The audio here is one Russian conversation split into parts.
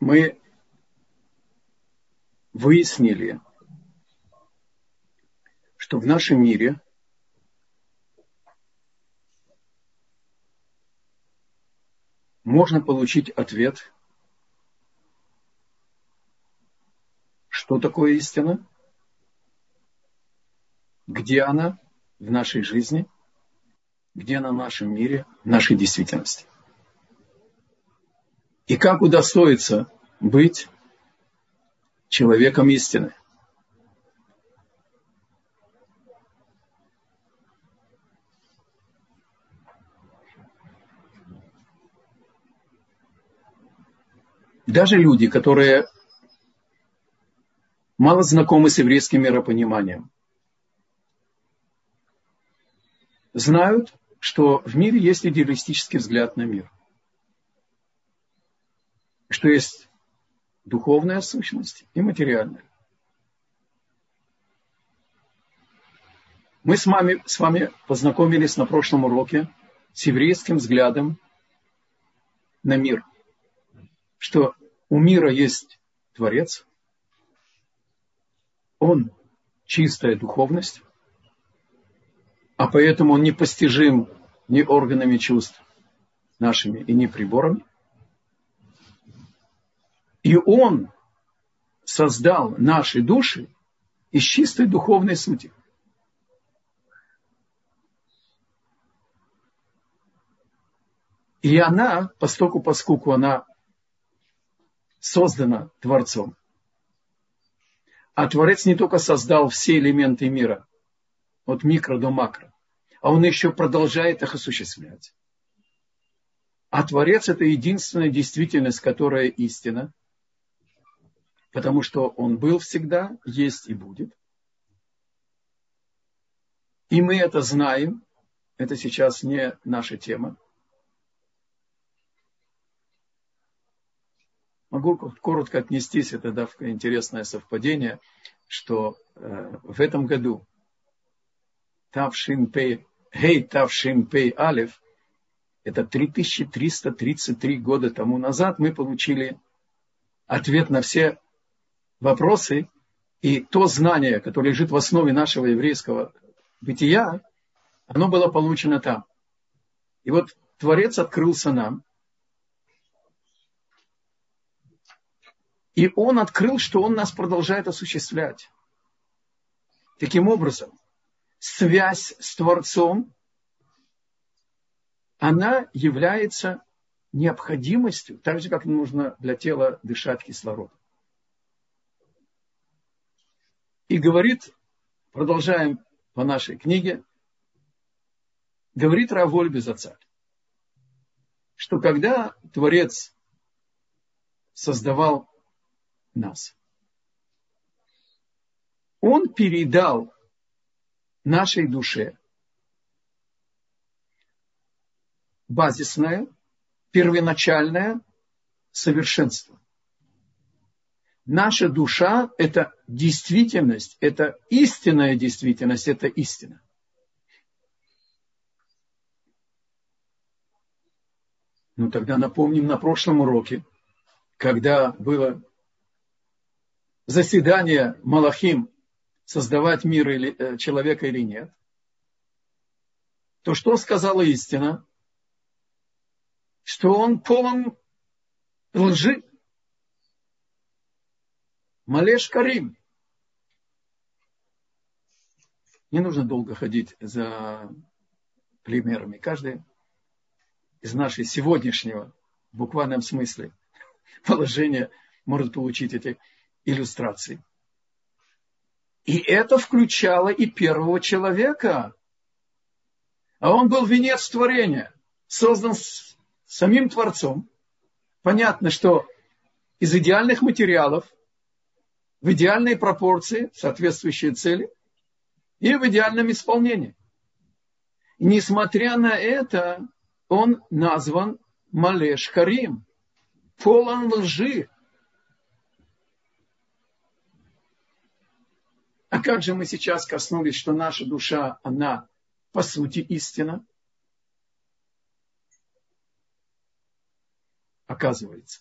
мы выяснили, что в нашем мире можно получить ответ, что такое истина, где она в нашей жизни, где она в нашем мире, в нашей действительности. И как удостоиться быть человеком истины. Даже люди, которые мало знакомы с еврейским миропониманием, знают, что в мире есть идеалистический взгляд на мир. Что есть духовная сущность и материальная. Мы с вами, с вами познакомились на прошлом уроке с еврейским взглядом на мир. Что у мира есть Творец, он чистая духовность, а поэтому он непостижим ни органами чувств нашими и ни приборами. И Он создал наши души из чистой духовной сути. И она, постоку поскольку она создана Творцом, а Творец не только создал все элементы мира, от микро до макро, а он еще продолжает их осуществлять. А Творец – это единственная действительность, которая истина – потому что он был всегда, есть и будет. И мы это знаем, это сейчас не наша тема. Могу коротко отнестись, это да, интересное совпадение, что э, в этом году Тавшин Пей, Хей Тавшин Пей Алиф, это 3333 года тому назад мы получили ответ на все вопросы и то знание, которое лежит в основе нашего еврейского бытия, оно было получено там. И вот Творец открылся нам. И Он открыл, что Он нас продолжает осуществлять. Таким образом, связь с Творцом, она является необходимостью, так же, как нужно для тела дышать кислород. И говорит, продолжаем по нашей книге, говорит Раволь Безацаль, что когда Творец создавал нас, он передал нашей душе базисное, первоначальное совершенство наша душа – это действительность, это истинная действительность, это истина. Ну тогда напомним на прошлом уроке, когда было заседание Малахим, создавать мир или, э, человека или нет, то что сказала истина? Что он полон лжи. Малеш Карим. Не нужно долго ходить за примерами. Каждый из нашей сегодняшнего, в буквальном смысле, положения может получить эти иллюстрации. И это включало и первого человека. А он был венец творения, создан самим Творцом. Понятно, что из идеальных материалов – в идеальной пропорции, соответствующие цели, и в идеальном исполнении. И несмотря на это, он назван Малеш Карим, полон лжи. А как же мы сейчас коснулись, что наша душа, она по сути истина? Оказывается,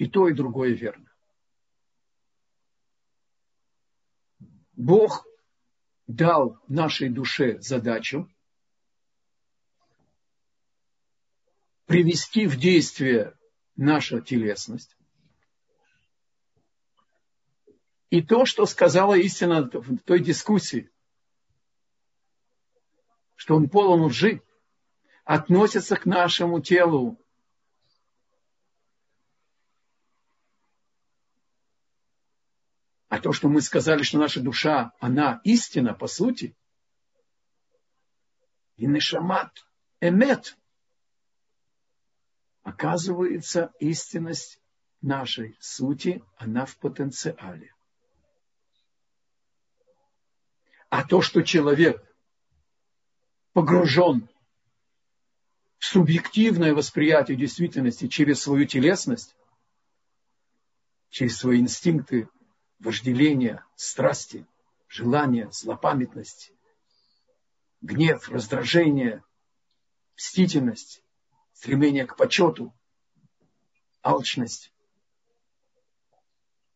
И то, и другое верно. Бог дал нашей душе задачу привести в действие наша телесность. И то, что сказала истина в той дискуссии, что он полон лжи, относится к нашему телу. А то, что мы сказали, что наша душа, она истина по сути, и нешамат, эмет, оказывается, истинность нашей сути, она в потенциале. А то, что человек погружен в субъективное восприятие действительности через свою телесность, через свои инстинкты, вожделения, страсти, желания, злопамятность, гнев, раздражение, мстительность, стремление к почету, алчность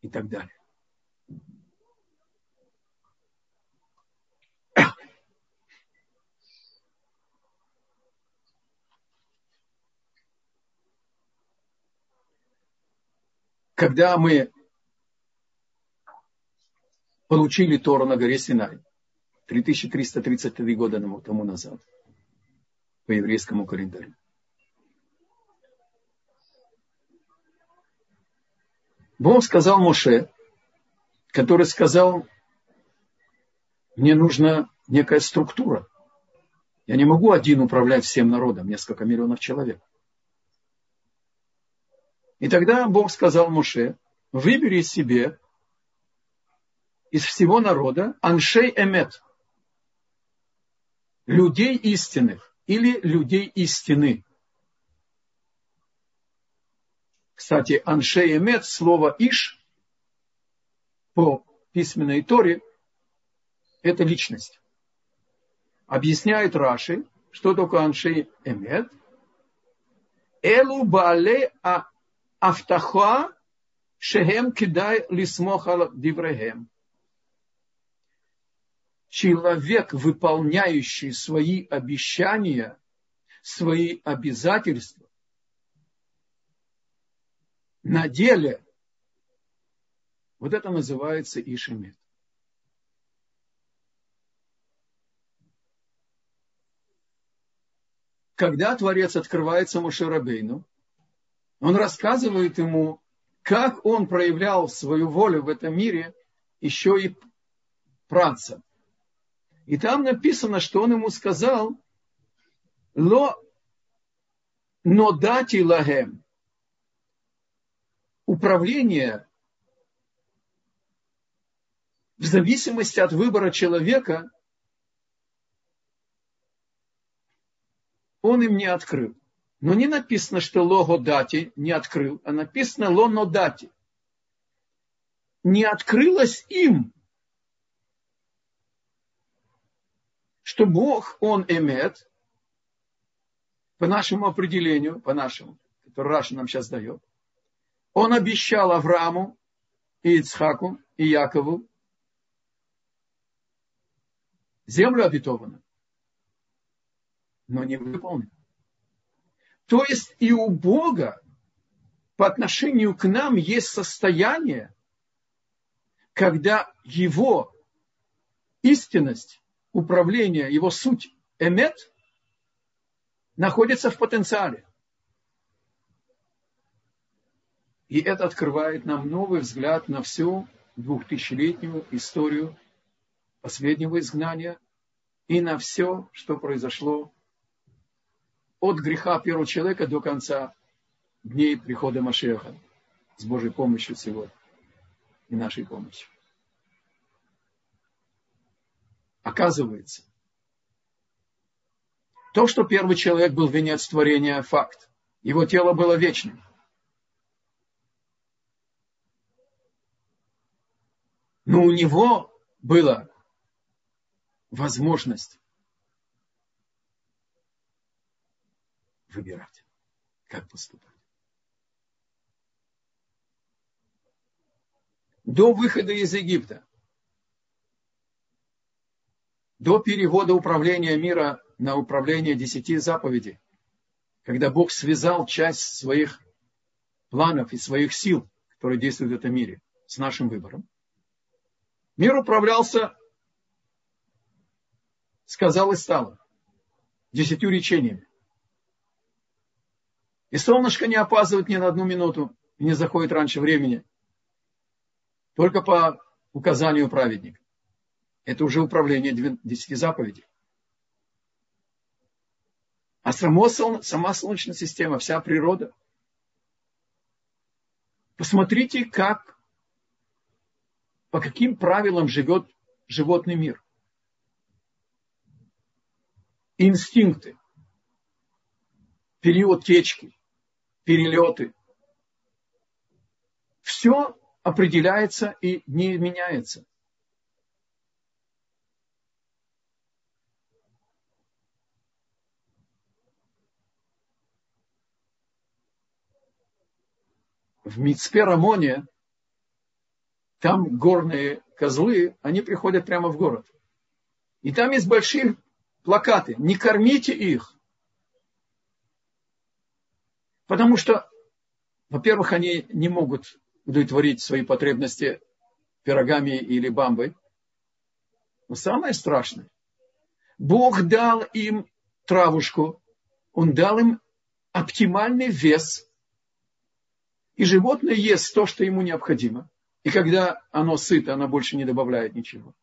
и так далее. когда мы получили Тору на горе Синай, 3333 года тому назад, по еврейскому календарю. Бог сказал Моше, который сказал, мне нужна некая структура. Я не могу один управлять всем народом, несколько миллионов человек. И тогда Бог сказал Муше, выбери себе из всего народа аншей эмет, людей истинных или людей истины. Кстати, аншей эмет, слово иш по письменной торе, это личность. Объясняет Раши, что такое аншей эмет. Элу баале а Автаха шехем кидай лисмоха диврехем. Человек, выполняющий свои обещания, свои обязательства, на деле, вот это называется Ишемет. Когда Творец открывается Мушарабейну, он рассказывает ему, как он проявлял свою волю в этом мире еще и працам. И там написано, что он ему сказал, «Ло нодати лагем» управление в зависимости от выбора человека он им не открыл. Но не написано, что лого дати не открыл, а написано лоно дати. Не открылось им, что Бог, Он эмет, по нашему определению, по нашему, который Раша нам сейчас дает, Он обещал Аврааму и Ицхаку и Якову землю обетованную, но не выполнил. То есть и у Бога по отношению к нам есть состояние, когда его истинность, управление, его суть, эмет, находится в потенциале. И это открывает нам новый взгляд на всю двухтысячелетнюю историю последнего изгнания и на все, что произошло от греха первого человека до конца дней прихода Машеха с Божьей помощью сегодня и нашей помощью. Оказывается, то, что первый человек был венец творения, факт. Его тело было вечным. Но у него была возможность выбирать, как поступать. до выхода из Египта, до перевода управления мира на управление десяти заповедей, когда Бог связал часть своих планов и своих сил, которые действуют в этом мире, с нашим выбором, мир управлялся, сказал и стало, десятью речениями. И солнышко не опаздывает ни на одну минуту и не заходит раньше времени. Только по указанию праведника. Это уже управление десяти заповедей. А само, сама Солнечная система, вся природа. Посмотрите, как, по каким правилам живет животный мир. Инстинкты, период течки, перелеты. Все определяется и не меняется. В Мицпе Рамоне, там горные козлы, они приходят прямо в город. И там есть большие плакаты. Не кормите их. Потому что, во-первых, они не могут удовлетворить свои потребности пирогами или бамбой. Но самое страшное, Бог дал им травушку, Он дал им оптимальный вес и животное ест то, что ему необходимо. И когда оно сыто, оно больше не добавляет ничего.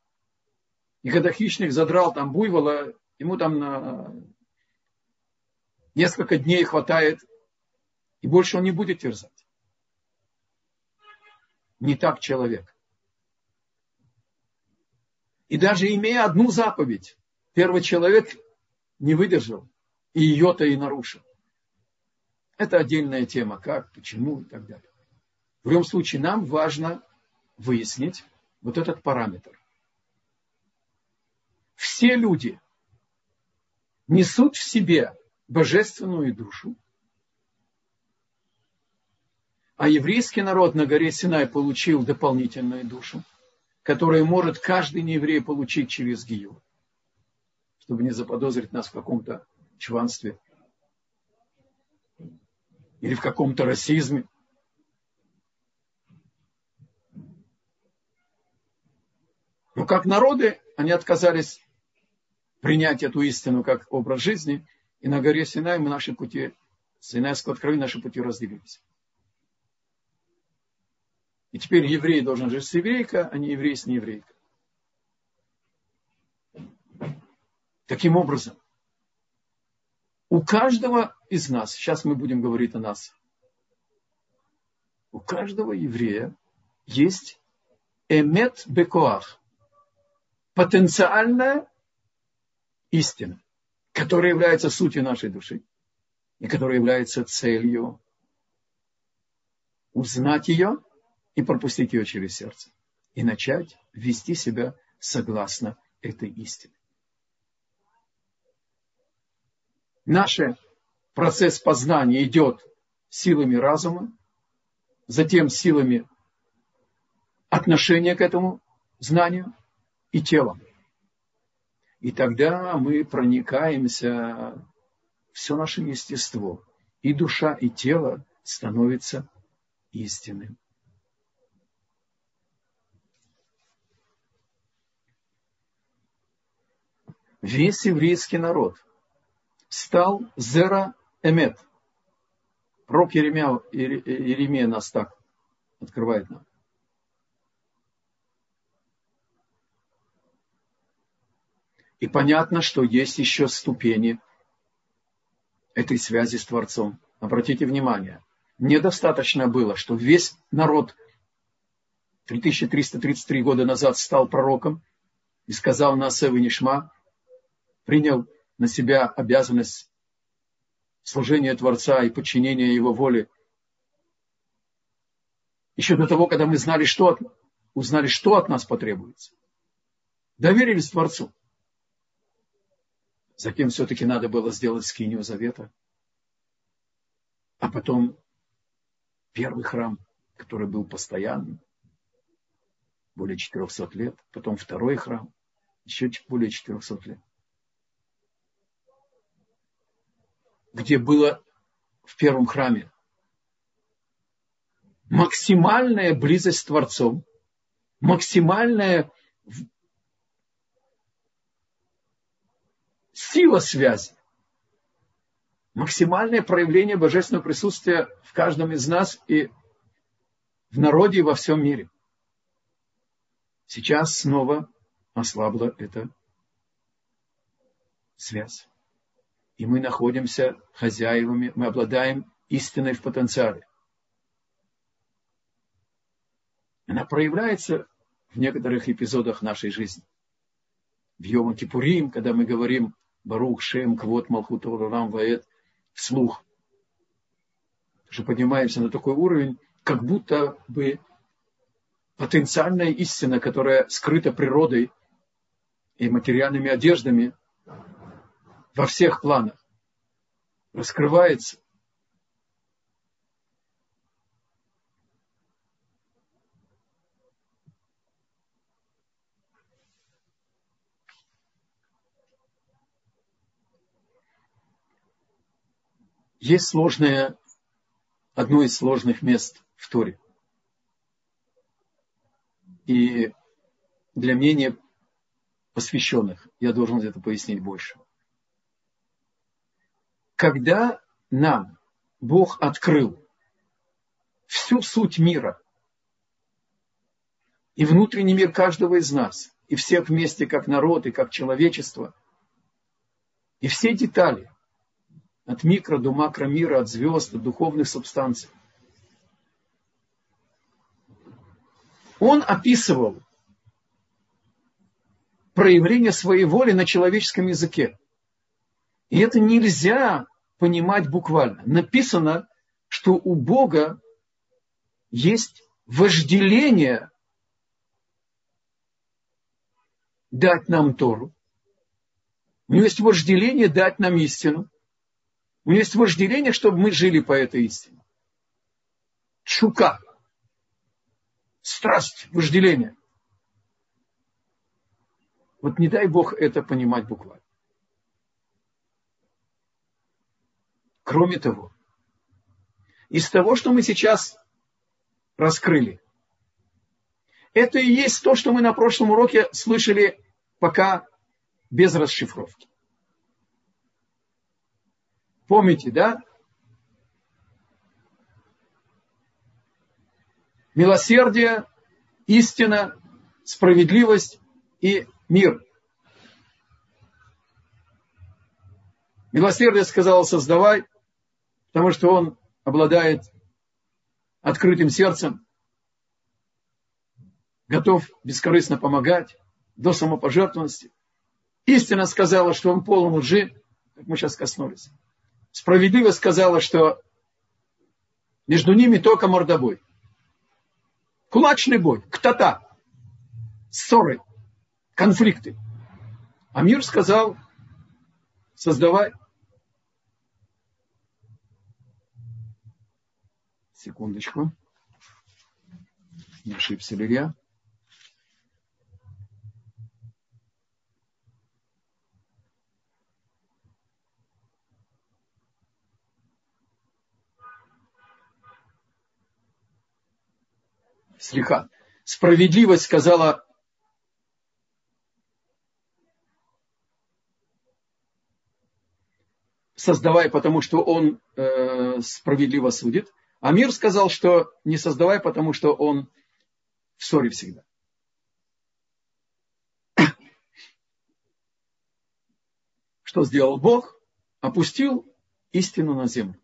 И когда хищник задрал там буйвола, ему там на несколько дней хватает, и больше он не будет терзать. Не так человек. И даже имея одну заповедь, первый человек не выдержал, и ее-то и нарушил. Это отдельная тема, как, почему и так далее. В любом случае, нам важно выяснить вот этот параметр. Все люди несут в себе божественную душу, а еврейский народ на горе Синай получил дополнительную душу, которую может каждый нееврей получить через Гию, чтобы не заподозрить нас в каком-то чванстве – или в каком-то расизме. Но как народы, они отказались принять эту истину как образ жизни, и на горе Синай мы наши пути, Синайского откровения наши пути разделились. И теперь еврей должен жить с еврейкой, а не еврей с нееврейкой. Таким образом, у каждого из нас, сейчас мы будем говорить о нас, у каждого еврея есть эмет бекоах, потенциальная истина, которая является сутью нашей души и которая является целью узнать ее и пропустить ее через сердце и начать вести себя согласно этой истине. Наш процесс познания идет силами разума, затем силами отношения к этому знанию и телом. И тогда мы проникаемся, все наше естество, и душа, и тело становится истинным. Весь еврейский народ – стал Зера Эмет. Пророк Еремия, Еремия нас так открывает нам. И понятно, что есть еще ступени этой связи с Творцом. Обратите внимание, недостаточно было, что весь народ 3333 года назад стал пророком и сказал на Асевы Нишма, принял на себя обязанность служения Творца и подчинения Его воле. Еще до того, когда мы знали, что от, узнали, что от нас потребуется. Доверились Творцу. Затем все-таки надо было сделать скинию завета. А потом первый храм, который был постоянным. более 400 лет, потом второй храм, еще более 400 лет. Где было в первом храме максимальная близость с Творцом, максимальная сила связи, максимальное проявление божественного присутствия в каждом из нас и в народе и во всем мире. Сейчас снова ослабла эта связь. И мы находимся хозяевами, мы обладаем истиной в потенциале. Она проявляется в некоторых эпизодах нашей жизни. В Йома Кипурим, когда мы говорим Барух Шем Квот Малхут Рам Ваэт вслух, что поднимаемся на такой уровень, как будто бы потенциальная истина, которая скрыта природой и материальными одеждами во всех планах, раскрывается. Есть сложное, одно из сложных мест в Торе. И для менее посвященных я должен это пояснить больше. Когда нам Бог открыл всю суть мира и внутренний мир каждого из нас, и всех вместе как народ и как человечество, и все детали, от микро до макромира, от звезд до духовных субстанций. Он описывал проявление своей воли на человеческом языке. И это нельзя понимать буквально. Написано, что у Бога есть вожделение дать нам Тору. У него есть вожделение дать нам истину. У него есть вожделение, чтобы мы жили по этой истине. Чука. Страсть, вожделение. Вот не дай Бог это понимать буквально. Кроме того, из того, что мы сейчас раскрыли, это и есть то, что мы на прошлом уроке слышали пока без расшифровки. Помните, да? Милосердие, истина, справедливость и мир. Милосердие сказал создавай, потому что он обладает открытым сердцем, готов бескорыстно помогать до самопожертвованности. Истина сказала, что он полон лжи, как мы сейчас коснулись справедливо сказала, что между ними только мордобой. Кулачный бой, ктата, ссоры, конфликты. А мир сказал, создавай. Секундочку. Не ошибся ли я? слегка. Справедливость сказала создавай, потому что он э, справедливо судит. А мир сказал, что не создавай, потому что он в ссоре всегда. Что сделал Бог? Опустил истину на землю.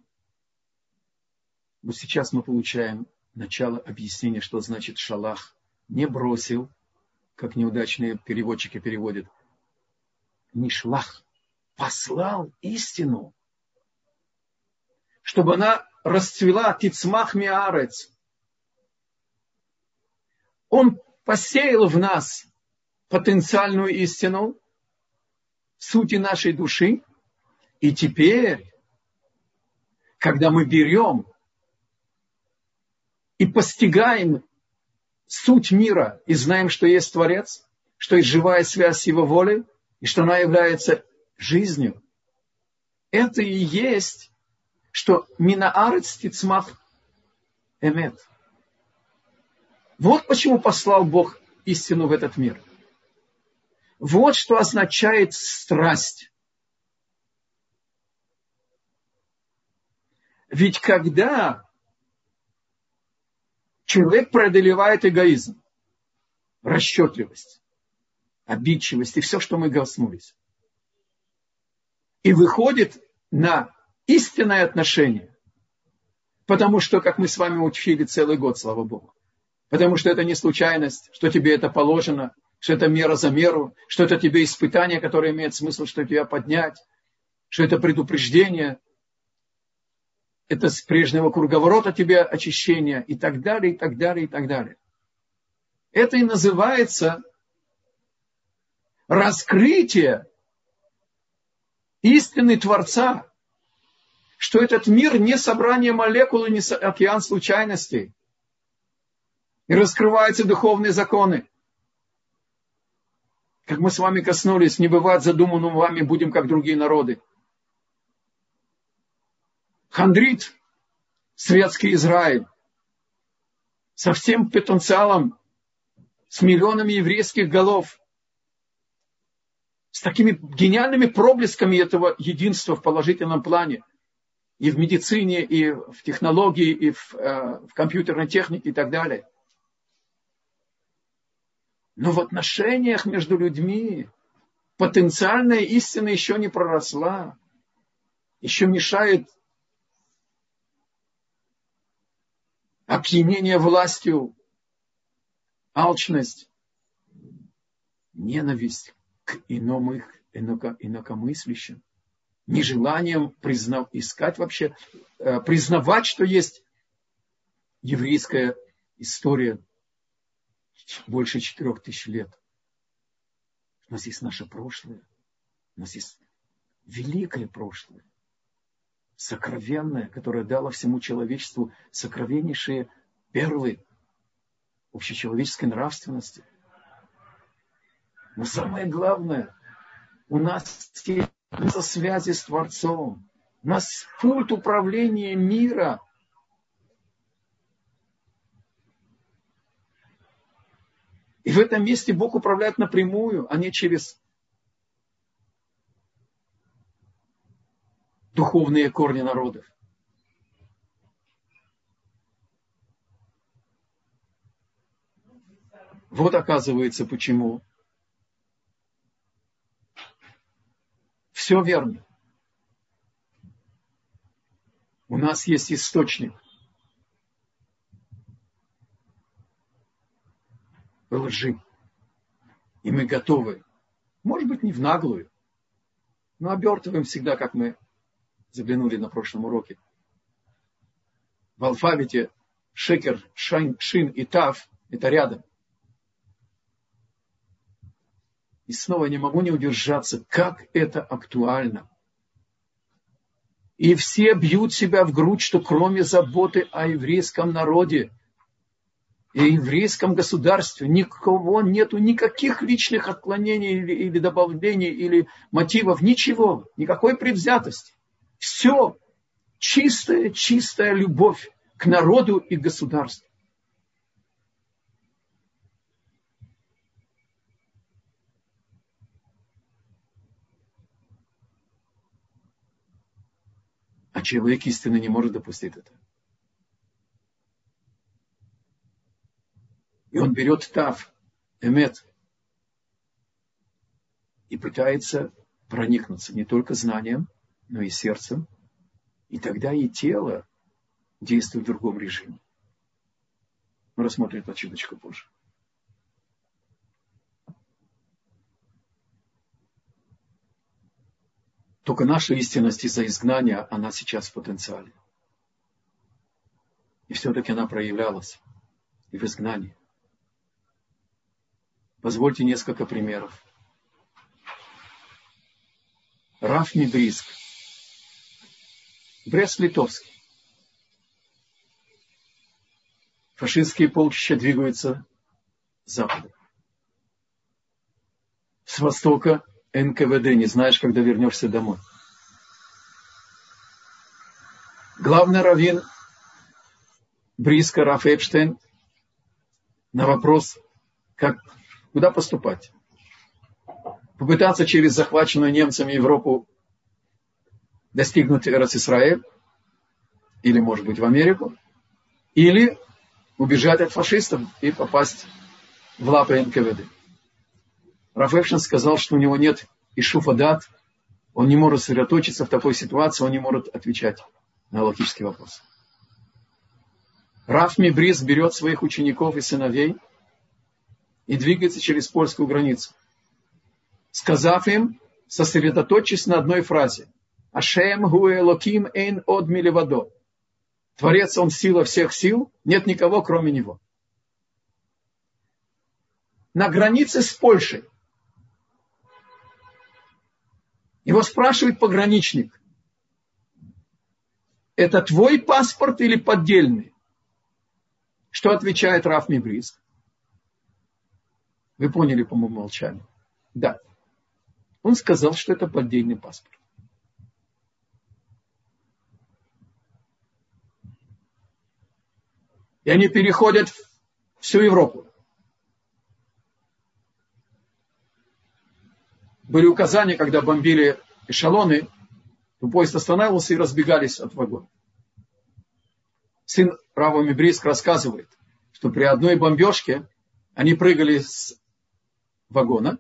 Вот сейчас мы получаем начало объяснения, что значит шалах. Не бросил, как неудачные переводчики переводят. Не шлах. Послал истину. Чтобы она расцвела тицмах миарец. Он посеял в нас потенциальную истину, сути нашей души. И теперь, когда мы берем и постигаем суть мира и знаем, что есть Творец, что есть живая связь с Его волей, и что она является жизнью, это и есть, что Минаарец Тицмах Эмет. Вот почему послал Бог истину в этот мир. Вот что означает страсть. Ведь когда человек преодолевает эгоизм, расчетливость, обидчивость и все, что мы коснулись, и выходит на истинное отношение, потому что, как мы с вами учили целый год, слава Богу, потому что это не случайность, что тебе это положено, что это мера за меру, что это тебе испытание, которое имеет смысл, что тебя поднять, что это предупреждение, это с прежнего круговорота тебе очищение и так далее, и так далее, и так далее. Это и называется раскрытие истины Творца, что этот мир не собрание молекул и не океан случайностей. И раскрываются духовные законы. Как мы с вами коснулись, не бывает задуманным вами, будем как другие народы. Хандрит, светский Израиль, со всем потенциалом, с миллионами еврейских голов, с такими гениальными проблесками этого единства в положительном плане, и в медицине, и в технологии, и в, э, в компьютерной технике и так далее. Но в отношениях между людьми потенциальная истина еще не проросла, еще мешает опьянение властью, алчность, ненависть к иному инакомыслящим, нежеланием признав, искать вообще, э, признавать, что есть еврейская история больше четырех тысяч лет. У нас есть наше прошлое, у нас есть великое прошлое сокровенное, которое дало всему человечеству сокровеннейшие первые общечеловеческой нравственности. Но самое главное, у нас есть связи с Творцом. У нас пульт управления мира. И в этом месте Бог управляет напрямую, а не через духовные корни народов. Вот оказывается почему. Все верно. У нас есть источник. лжи. И мы готовы, может быть, не в наглую, но обертываем всегда, как мы заглянули на прошлом уроке. В алфавите шекер, шайн, шин и тав – это рядом. И снова не могу не удержаться, как это актуально. И все бьют себя в грудь, что кроме заботы о еврейском народе и еврейском государстве никого нету, никаких личных отклонений или, или добавлений, или мотивов, ничего, никакой предвзятости. Все чистая, чистая любовь к народу и государству. Человек истины не может допустить это. И он берет тав, эмет, и пытается проникнуться не только знанием, но и сердцем. И тогда и тело действует в другом режиме. Мы рассмотрим это чуточку позже. Только наша истинность из-за изгнания, она сейчас в потенциале. И все-таки она проявлялась и в изгнании. Позвольте несколько примеров. Раф Мидриск – Брест-Литовский. Фашистские полчища двигаются Запада. С востока НКВД, не знаешь, когда вернешься домой. Главный раввин Бриска Раф Эпштейн на вопрос, как, куда поступать. Попытаться через захваченную немцами Европу достигнуть Эрцисраэль, или, может быть, в Америку, или убежать от фашистов и попасть в лапы НКВД. Раф сказал, что у него нет ишуфа дат, он не может сосредоточиться в такой ситуации, он не может отвечать на логический вопрос. Раф Мибрис берет своих учеников и сыновей и двигается через польскую границу, сказав им, сосредоточьтесь на одной фразе. Ашем гуэлоким эйн од милевадо. Творец, он сила всех сил, нет никого, кроме него. На границе с Польшей его спрашивает пограничник, это твой паспорт или поддельный? Что отвечает Раф Мибрис? Вы поняли по моему молчанию? Да. Он сказал, что это поддельный паспорт. И они переходят всю Европу. Были указания, когда бомбили эшелоны, то поезд останавливался и разбегались от вагона. Сын Рава Мибриск рассказывает, что при одной бомбежке они прыгали с вагона,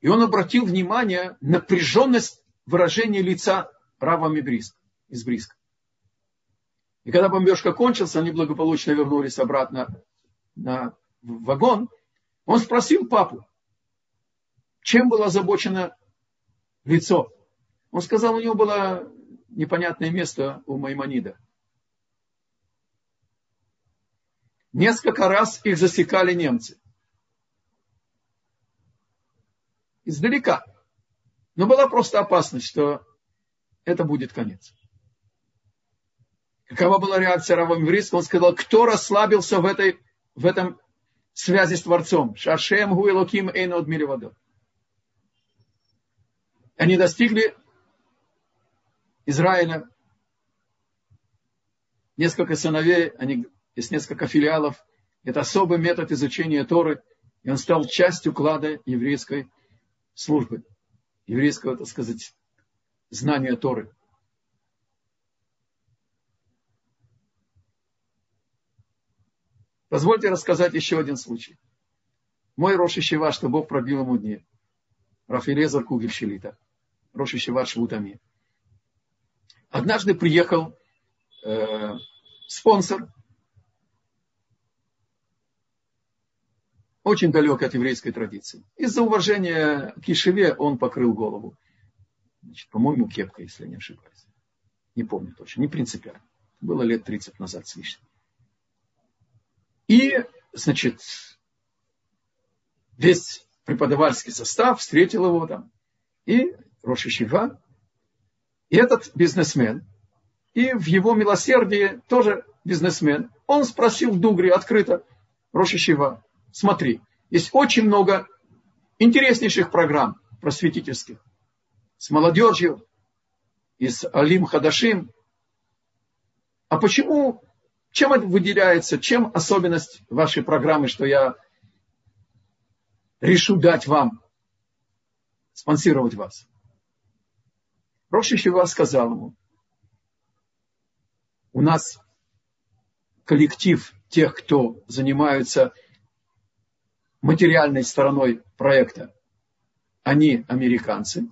и он обратил внимание на напряженность выражения лица Рава Мибриска из Бриска. И когда бомбежка кончилась, они благополучно вернулись обратно на вагон. Он спросил папу, чем было озабочено лицо. Он сказал, у него было непонятное место у Маймонида. Несколько раз их засекали немцы. Издалека. Но была просто опасность, что это будет конец. Какова была реакция Рава Мивриска? Он сказал, кто расслабился в, этой, в этом связи с Творцом? Шашем гуэлоким эйн от миливадо. Они достигли Израиля. Несколько сыновей, они, есть несколько филиалов. Это особый метод изучения Торы. И он стал частью клада еврейской службы. Еврейского, так сказать, знания Торы. Позвольте рассказать еще один случай. Мой Роши Шива, что Бог пробил ему дни. Рафилезар Кугель Шелита. Роши Шива Швутами. Однажды приехал э, спонсор, очень далек от еврейской традиции. Из-за уважения к Ешеве он покрыл голову. Значит, по-моему, кепка, если не ошибаюсь. Не помню точно, не принципиально. Было лет 30 назад с лишним. И, значит, весь преподавательский состав встретил его там. И Роши Шива, и этот бизнесмен, и в его милосердии тоже бизнесмен, он спросил в Дугре открыто, Роши Шива, смотри, есть очень много интереснейших программ просветительских с молодежью, и с Алим Хадашим. А почему чем это выделяется? Чем особенность вашей программы, что я решу дать вам, спонсировать вас? Роши Шива сказал ему, у нас коллектив тех, кто занимается материальной стороной проекта, они американцы,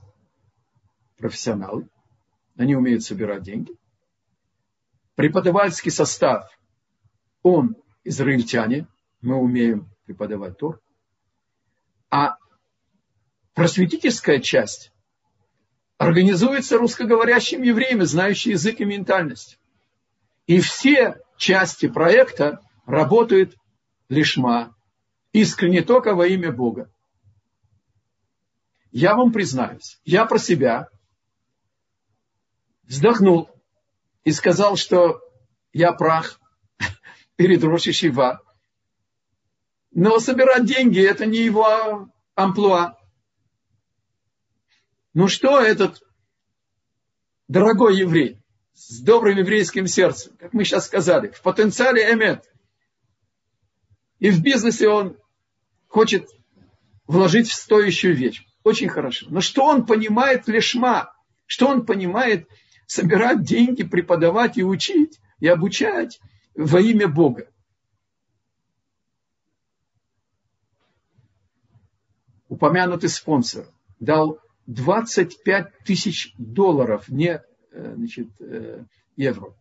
профессионалы, они умеют собирать деньги – Преподавательский состав, он израильтяне, мы умеем преподавать Тор. А просветительская часть организуется русскоговорящими евреями, знающими язык и ментальность. И все части проекта работают лишма, искренне только во имя Бога. Я вам признаюсь, я про себя вздохнул и сказал, что я прах перед Роши Шива. Но собирать деньги это не его амплуа. Ну что этот дорогой еврей с добрым еврейским сердцем, как мы сейчас сказали, в потенциале эмет. И в бизнесе он хочет вложить в стоящую вещь. Очень хорошо. Но что он понимает лишма? Что он понимает собирать деньги, преподавать и учить, и обучать во имя Бога? Упомянутый спонсор дал 25 тысяч долларов, не э, значит, э, евро.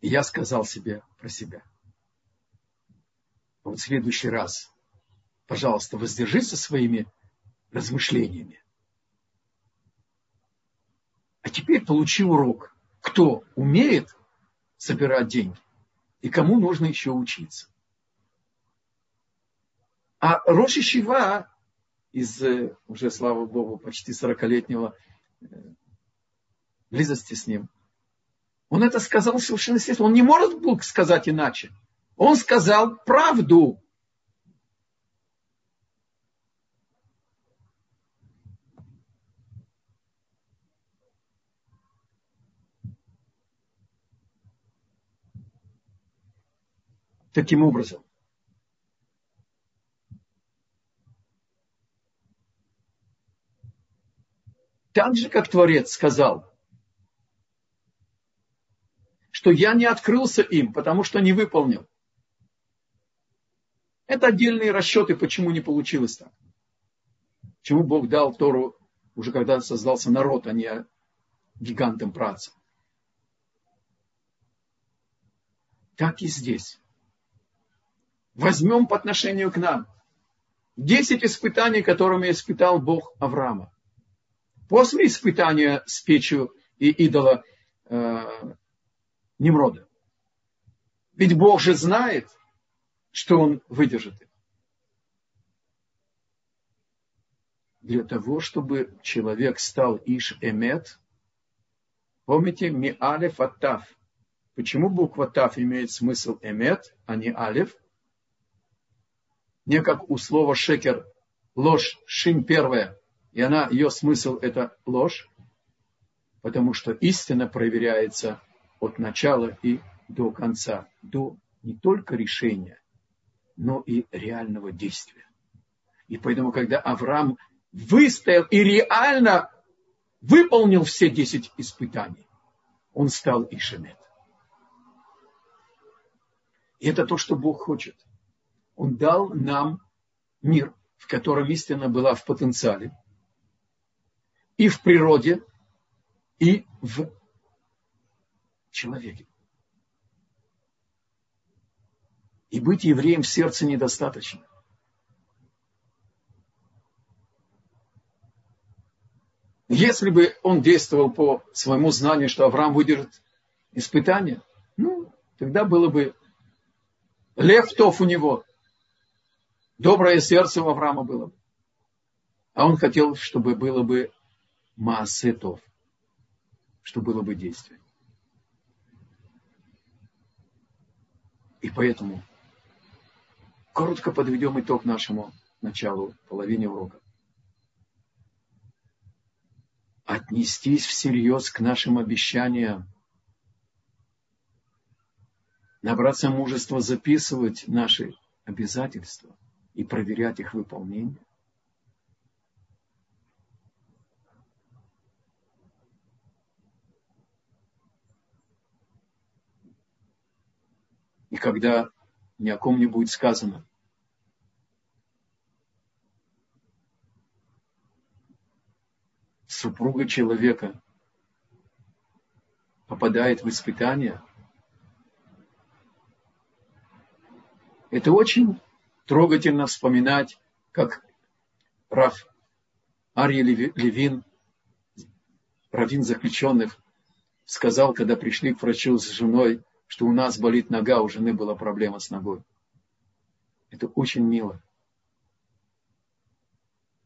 И я сказал себе про себя. Вот в следующий раз, пожалуйста, воздержись со своими размышлениями. А теперь получи урок. Кто умеет собирать деньги и кому нужно еще учиться. А Шива из э, уже, слава Богу, почти 40-летнего э, близости с ним, он это сказал совершенно естественно. Он не может был сказать иначе. Он сказал правду. Таким образом, так же, как Творец сказал, что я не открылся им, потому что не выполнил. Это отдельные расчеты, почему не получилось так. Почему Бог дал Тору уже когда создался народ, а не гигантам праца. Так и здесь. Возьмем по отношению к нам. Десять испытаний, которыми испытал Бог Авраама после испытания с печью и идола э, Немрода. Ведь Бог же знает, что он выдержит их. Для того, чтобы человек стал Иш-Эмет, помните, ми алиф атав. Почему буква Тав имеет смысл Эмет, а не Алиф? Не как у слова шекер, ложь, шин первая, и она, ее смысл это ложь, потому что истина проверяется от начала и до конца, до не только решения, но и реального действия. И поэтому, когда Авраам выстоял и реально выполнил все десять испытаний, он стал Ишемет. И это то, что Бог хочет. Он дал нам мир, в котором истина была в потенциале – и в природе, и в человеке. И быть евреем в сердце недостаточно. Если бы он действовал по своему знанию, что Авраам выдержит испытание, ну, тогда было бы лев тов у него, доброе сердце у Авраама было бы. А он хотел, чтобы было бы маасетов, что было бы действие. И поэтому коротко подведем итог нашему началу, половине урока. Отнестись всерьез к нашим обещаниям. Набраться мужества записывать наши обязательства и проверять их выполнение. Когда ни о ком не будет сказано, супруга человека попадает в испытание, это очень трогательно вспоминать, как Раф Арье Левин, раввин заключенных, сказал, когда пришли к врачу с женой, что у нас болит нога, у жены была проблема с ногой. Это очень мило.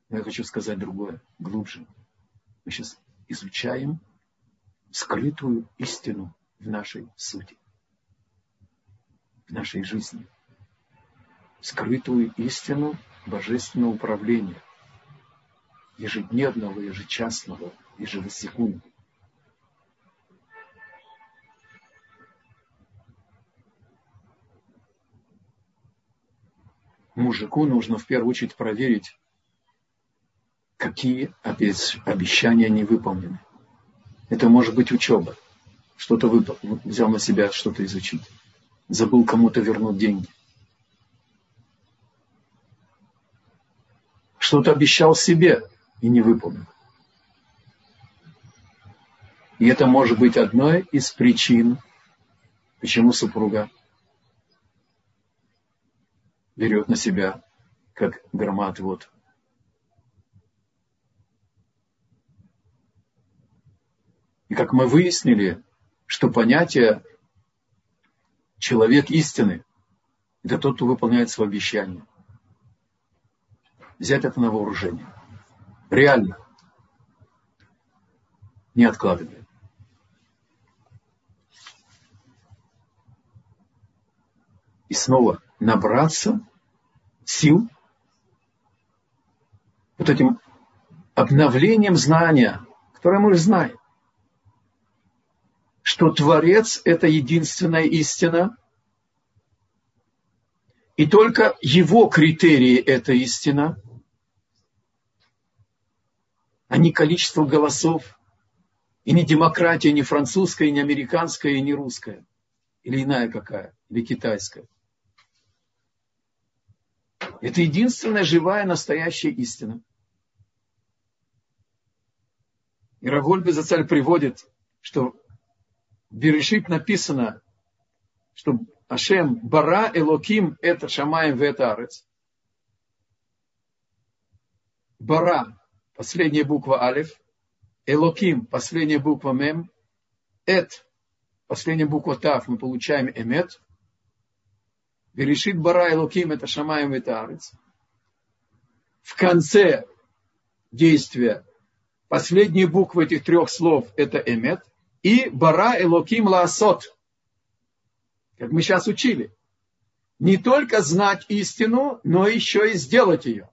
Но я хочу сказать другое, глубже. Мы сейчас изучаем скрытую истину в нашей сути, в нашей жизни. скрытую истину божественного управления, ежедневного, ежечасного, ежесекундного. Мужику нужно в первую очередь проверить, какие обещания не выполнены. Это может быть учеба. Что-то выполнил, взял на себя что-то изучить. Забыл кому-то вернуть деньги. Что-то обещал себе и не выполнил. И это может быть одной из причин, почему супруга берет на себя, как громад вот И как мы выяснили, что понятие человек истины – это тот, кто выполняет свои обещания. Взять это на вооружение. Реально. Не откладывая. И снова набраться сил вот этим обновлением знания, которое мы знаем что Творец – это единственная истина, и только его критерии – это истина, а не количество голосов, и не демократия, не французская, не американская, не русская, или иная какая, или китайская. Это единственная живая, настоящая истина. И Равольбе Зацаль приводит, что Берешит написано, что Ашем Бара Элоким это Шамаем Ветарец. Бара, последняя буква Алиф, Элоким, последняя буква Мем, Эт, последняя буква Тав, мы получаем Эмет. Берешит Бара Элоким это Шамаем Ветарец. В конце действия последняя буква этих трех слов это Эмет и бара элоким лаасот. Как мы сейчас учили. Не только знать истину, но еще и сделать ее.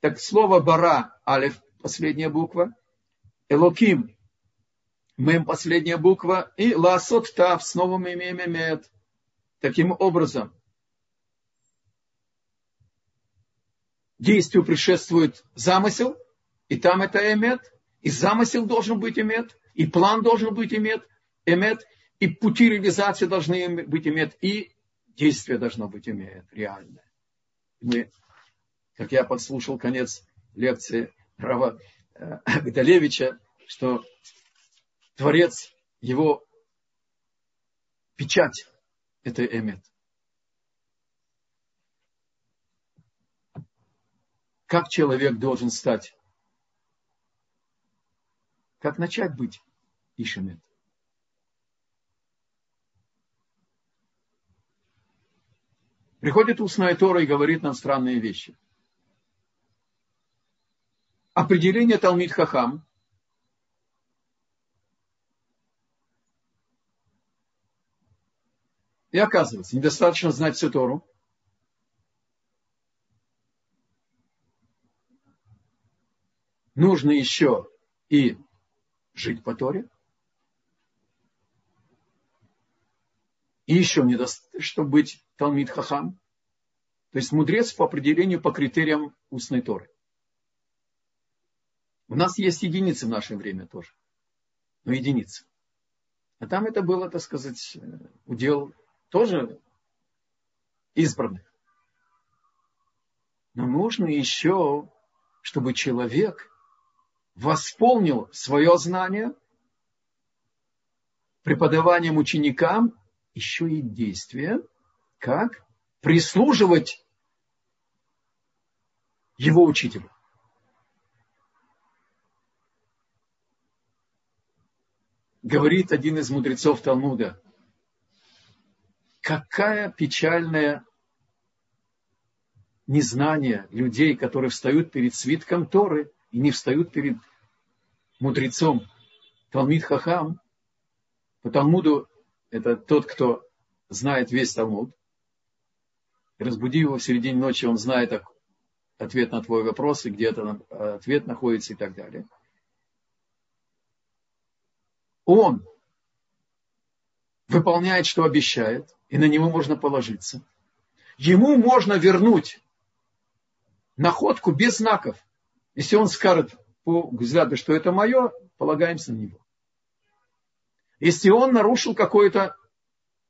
Так слово бара, алиф, последняя буква, элоким, мем, последняя буква, и лаасот тав, снова мы имеем эмет. Таким образом, действию предшествует замысел, и там это эмет, и замысел должен быть эмет, и план должен быть имет, имет, и пути реализации должны быть имет, и действие должно быть имеет, реальное. Мы, как я подслушал конец лекции Рава э, Гдалевича, что Творец, его печать, это эмет. Как человек должен стать как начать быть Ишемет? Приходит устная Тора и говорит нам странные вещи. Определение Талмит Хахам И оказывается, недостаточно знать всю Тору. Нужно еще и жить по Торе. И еще не даст, чтобы быть Талмит Хахам. То есть мудрец по определению по критериям устной Торы. У нас есть единицы в наше время тоже. Но единицы. А там это было, так сказать, удел тоже избранных. Но нужно еще, чтобы человек восполнил свое знание преподаванием ученикам еще и действия, как прислуживать его учителю. Говорит один из мудрецов Талмуда, какая печальная незнание людей, которые встают перед свитком Торы и не встают перед мудрецом Талмид Хахам, по Талмуду это тот, кто знает весь Талмуд, разбуди его в середине ночи, он знает ответ на твой вопрос, и где-то ответ находится и так далее. Он выполняет, что обещает, и на него можно положиться. Ему можно вернуть находку без знаков. Если он скажет по взгляду, что это мое, полагаемся на него. Если он нарушил какой-то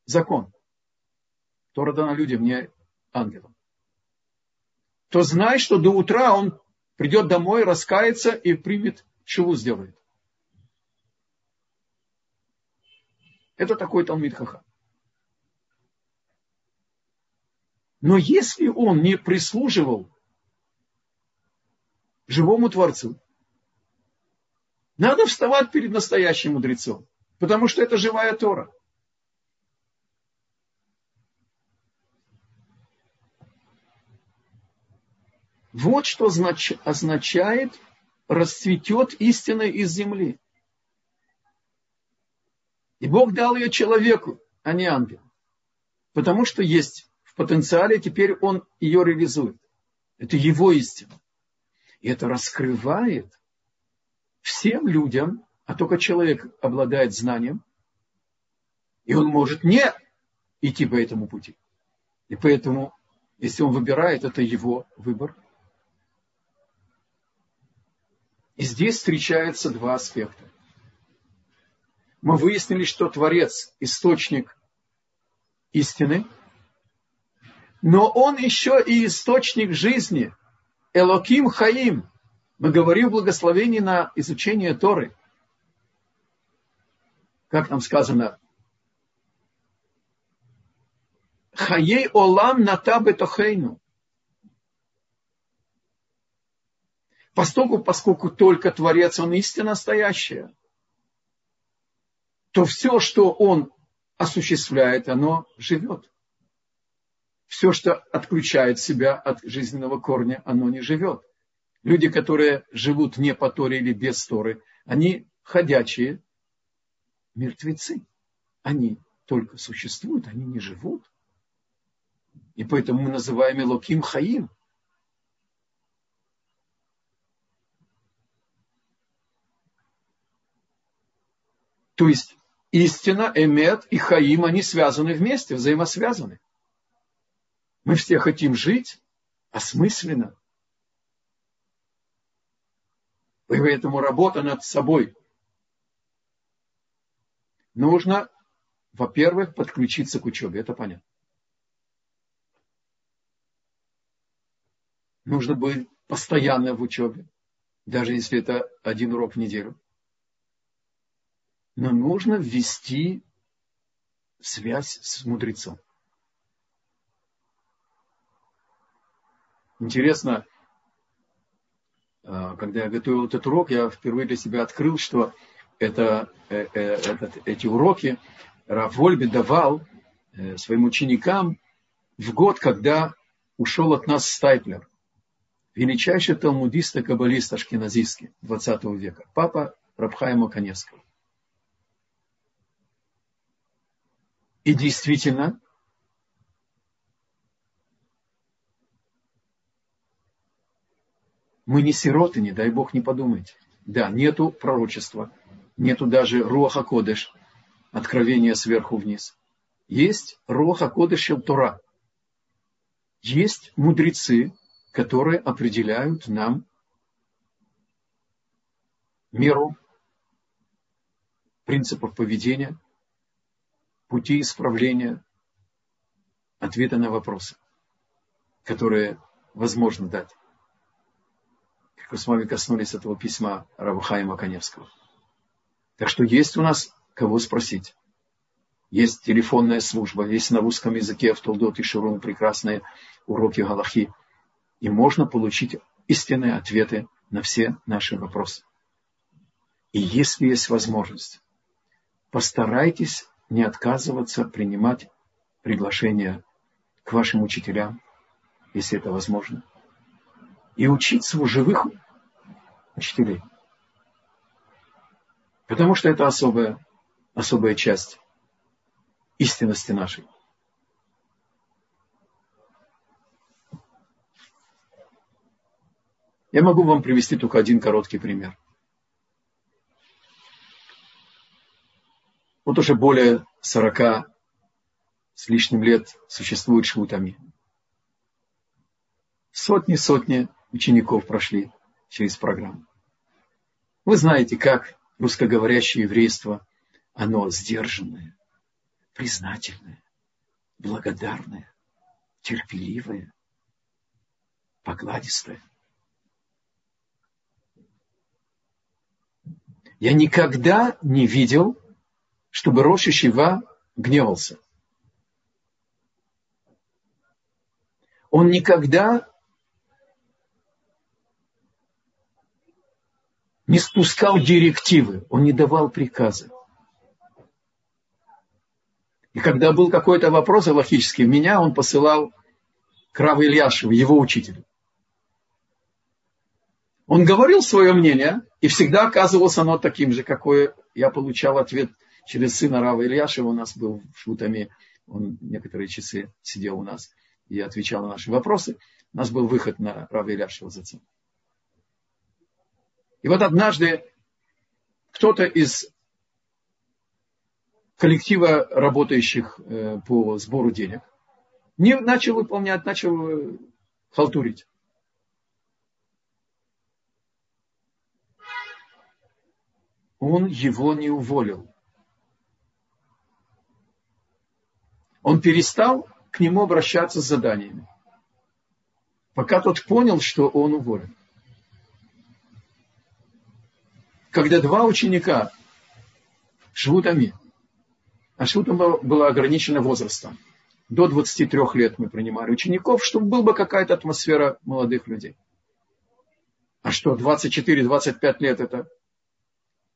закон, который дано людям, не ангелам, то знай, что до утра он придет домой, раскается и примет чего сделает. Это такой Талмит Хаха. Но если он не прислуживал живому Творцу, надо вставать перед настоящим мудрецом, потому что это живая Тора. Вот что означает расцветет истина из земли. И Бог дал ее человеку, а не ангелу. Потому что есть в потенциале, теперь он ее реализует. Это его истина. И это раскрывает всем людям, а только человек обладает знанием, и он может не идти по этому пути. И поэтому, если он выбирает, это его выбор – И здесь встречаются два аспекта. Мы выяснили, что Творец – источник истины, но он еще и источник жизни. Элоким Хаим. Мы говорим в благословении на изучение Торы. Как нам сказано, Хаей Олам Натабе Тохейну. Поскольку, поскольку только Творец, Он истина настоящая, то все, что Он осуществляет, оно живет. Все, что отключает себя от жизненного корня, оно не живет. Люди, которые живут не по Торе или без Торы, они ходячие мертвецы. Они только существуют, они не живут. И поэтому мы называем Элоким Хаим – То есть истина, эмет и хаим, они связаны вместе, взаимосвязаны. Мы все хотим жить осмысленно. Поэтому работа над собой. Нужно, во-первых, подключиться к учебе, это понятно. Нужно быть постоянно в учебе, даже если это один урок в неделю но нужно ввести связь с мудрецом. Интересно, а, когда я готовил этот урок, я впервые для себя открыл, что это, э, э, этот, эти уроки Раф Вольбе давал э, своим ученикам в год, когда ушел от нас Стайплер, величайший талмудист и каббалист ашкеназийский 20 века, папа Рабхайма Коневского. И действительно, мы не сироты, не дай Бог не подумайте. Да, нету пророчества, нету даже Руаха Кодыш, откровения сверху вниз. Есть Руаха Кодыш Тора. Есть мудрецы, которые определяют нам меру принципов поведения – пути исправления, ответа на вопросы, которые возможно дать. Вами коснулись этого письма Равухаима Коневского. Так что есть у нас кого спросить. Есть телефонная служба, есть на русском языке в Толдот и Шурун прекрасные уроки Галахи. И можно получить истинные ответы на все наши вопросы. И если есть возможность, постарайтесь не отказываться принимать приглашение к вашим учителям, если это возможно, и учиться у живых учителей. Потому что это особая, особая часть истинности нашей. Я могу вам привести только один короткий пример. Вот уже более 40 с лишним лет существует швутами. Сотни-сотни учеников прошли через программу. Вы знаете, как русскоговорящее еврейство, оно сдержанное, признательное, благодарное, терпеливое, покладистое. Я никогда не видел, чтобы Роши Шива гневался. Он никогда не спускал директивы, он не давал приказы. И когда был какой-то вопрос аллахический, меня он посылал к Раву Ильяшеву, его учителю. Он говорил свое мнение, и всегда оказывалось оно таким же, какое я получал ответ через сына Рава Ильяшева. У нас был в Шутаме, он некоторые часы сидел у нас и отвечал на наши вопросы. У нас был выход на Рава Ильяшева затем. И вот однажды кто-то из коллектива работающих э, по сбору денег не начал выполнять, начал э, халтурить. Он его не уволил. Он перестал к нему обращаться с заданиями. Пока тот понял, что он уволен когда два ученика Швутами, а Швутам было ограничено возрастом. До 23 лет мы принимали учеников, чтобы была бы какая-то атмосфера молодых людей. А что, 24-25 лет это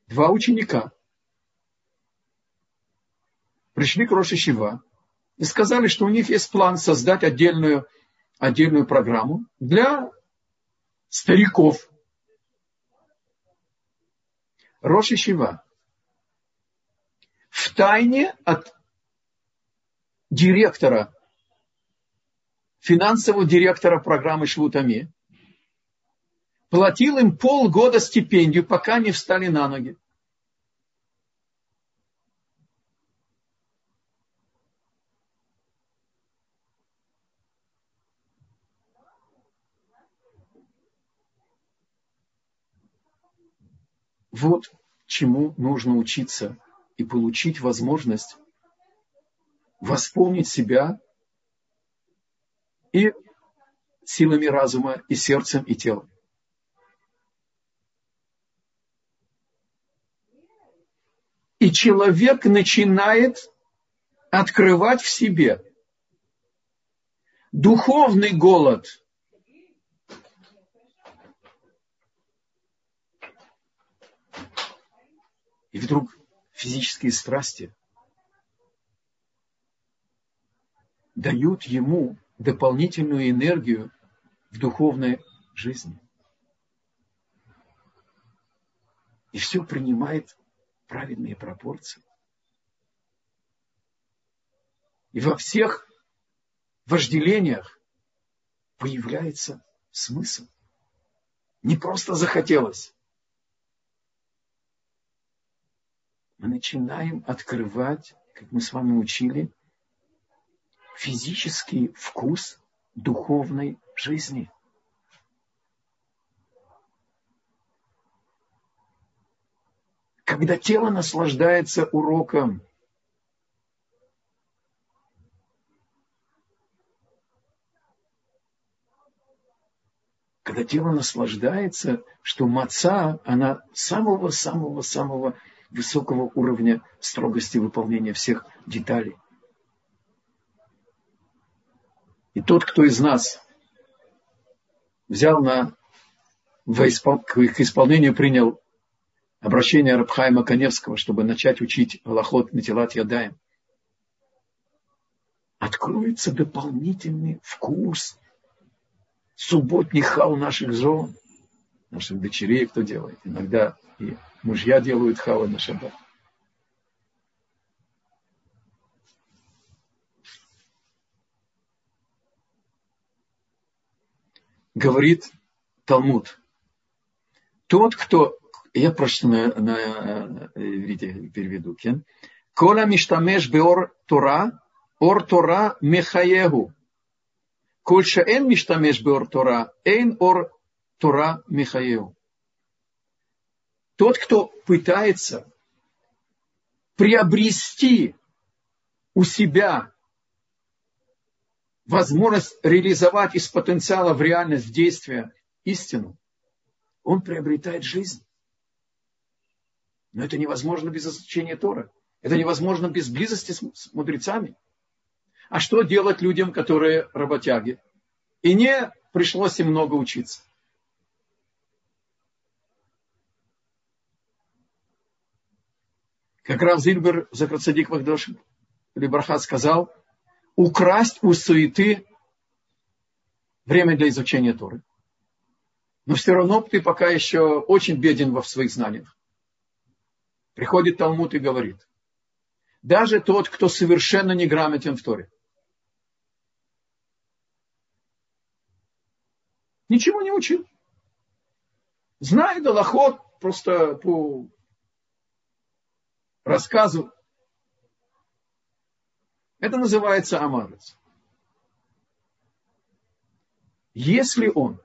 два ученика пришли к Роши Шива и сказали, что у них есть план создать отдельную, отдельную программу для стариков, Роши Шива. В тайне от директора, финансового директора программы Швутами, платил им полгода стипендию, пока не встали на ноги. Вот чему нужно учиться и получить возможность восполнить себя и силами разума, и сердцем, и телом. И человек начинает открывать в себе духовный голод – И вдруг физические страсти дают ему дополнительную энергию в духовной жизни. И все принимает правильные пропорции. И во всех вожделениях появляется смысл. Не просто захотелось, мы начинаем открывать, как мы с вами учили, физический вкус духовной жизни. Когда тело наслаждается уроком, когда тело наслаждается, что маца, она самого-самого-самого высокого уровня строгости выполнения всех деталей. И тот, кто из нас взял на, к исполнению принял обращение Рабхайма Каневского, чтобы начать учить Аллахот Метилат Ядаем, откроется дополнительный вкус субботних хал наших жен, наших дочерей, кто делает. Иногда и мужья делают хава на шаббат. Говорит Талмуд, Тот, кто... Я просто на, на иврите переведу. Кен. Кола миштамеш беор Тора, ор Тора мехаегу. Коль шаэн миштамеш беор Тора, эйн ор Тора мехаегу. Тот, кто пытается приобрести у себя возможность реализовать из потенциала в реальность действия истину, он приобретает жизнь. Но это невозможно без изучения Тора. Это невозможно без близости с мудрецами. А что делать людям, которые работяги? И не пришлось им много учиться. Как Рав Зильбер Закрацадик Вахдош Либархат сказал, украсть у суеты время для изучения Торы. Но все равно ты пока еще очень беден во своих знаниях. Приходит Талмуд и говорит, даже тот, кто совершенно не грамотен в Торе, ничего не учил. Знает Аллахот просто по рассказу. Это называется амарец. Если он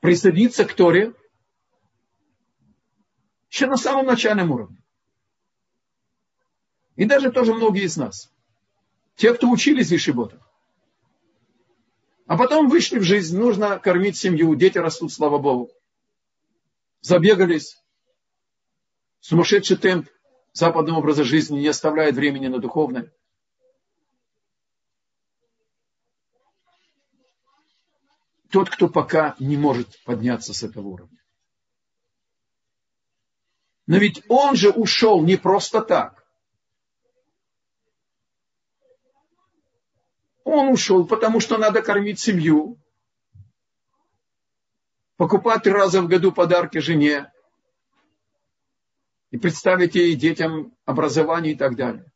присоединится к Торе еще на самом начальном уровне. И даже тоже многие из нас. Те, кто учились в Ишиботах. А потом вышли в жизнь, нужно кормить семью, дети растут, слава Богу забегались, сумасшедший темп западного образа жизни не оставляет времени на духовное. Тот, кто пока не может подняться с этого уровня. Но ведь он же ушел не просто так. Он ушел, потому что надо кормить семью, покупать три раза в году подарки жене и представить ей детям образование и так далее.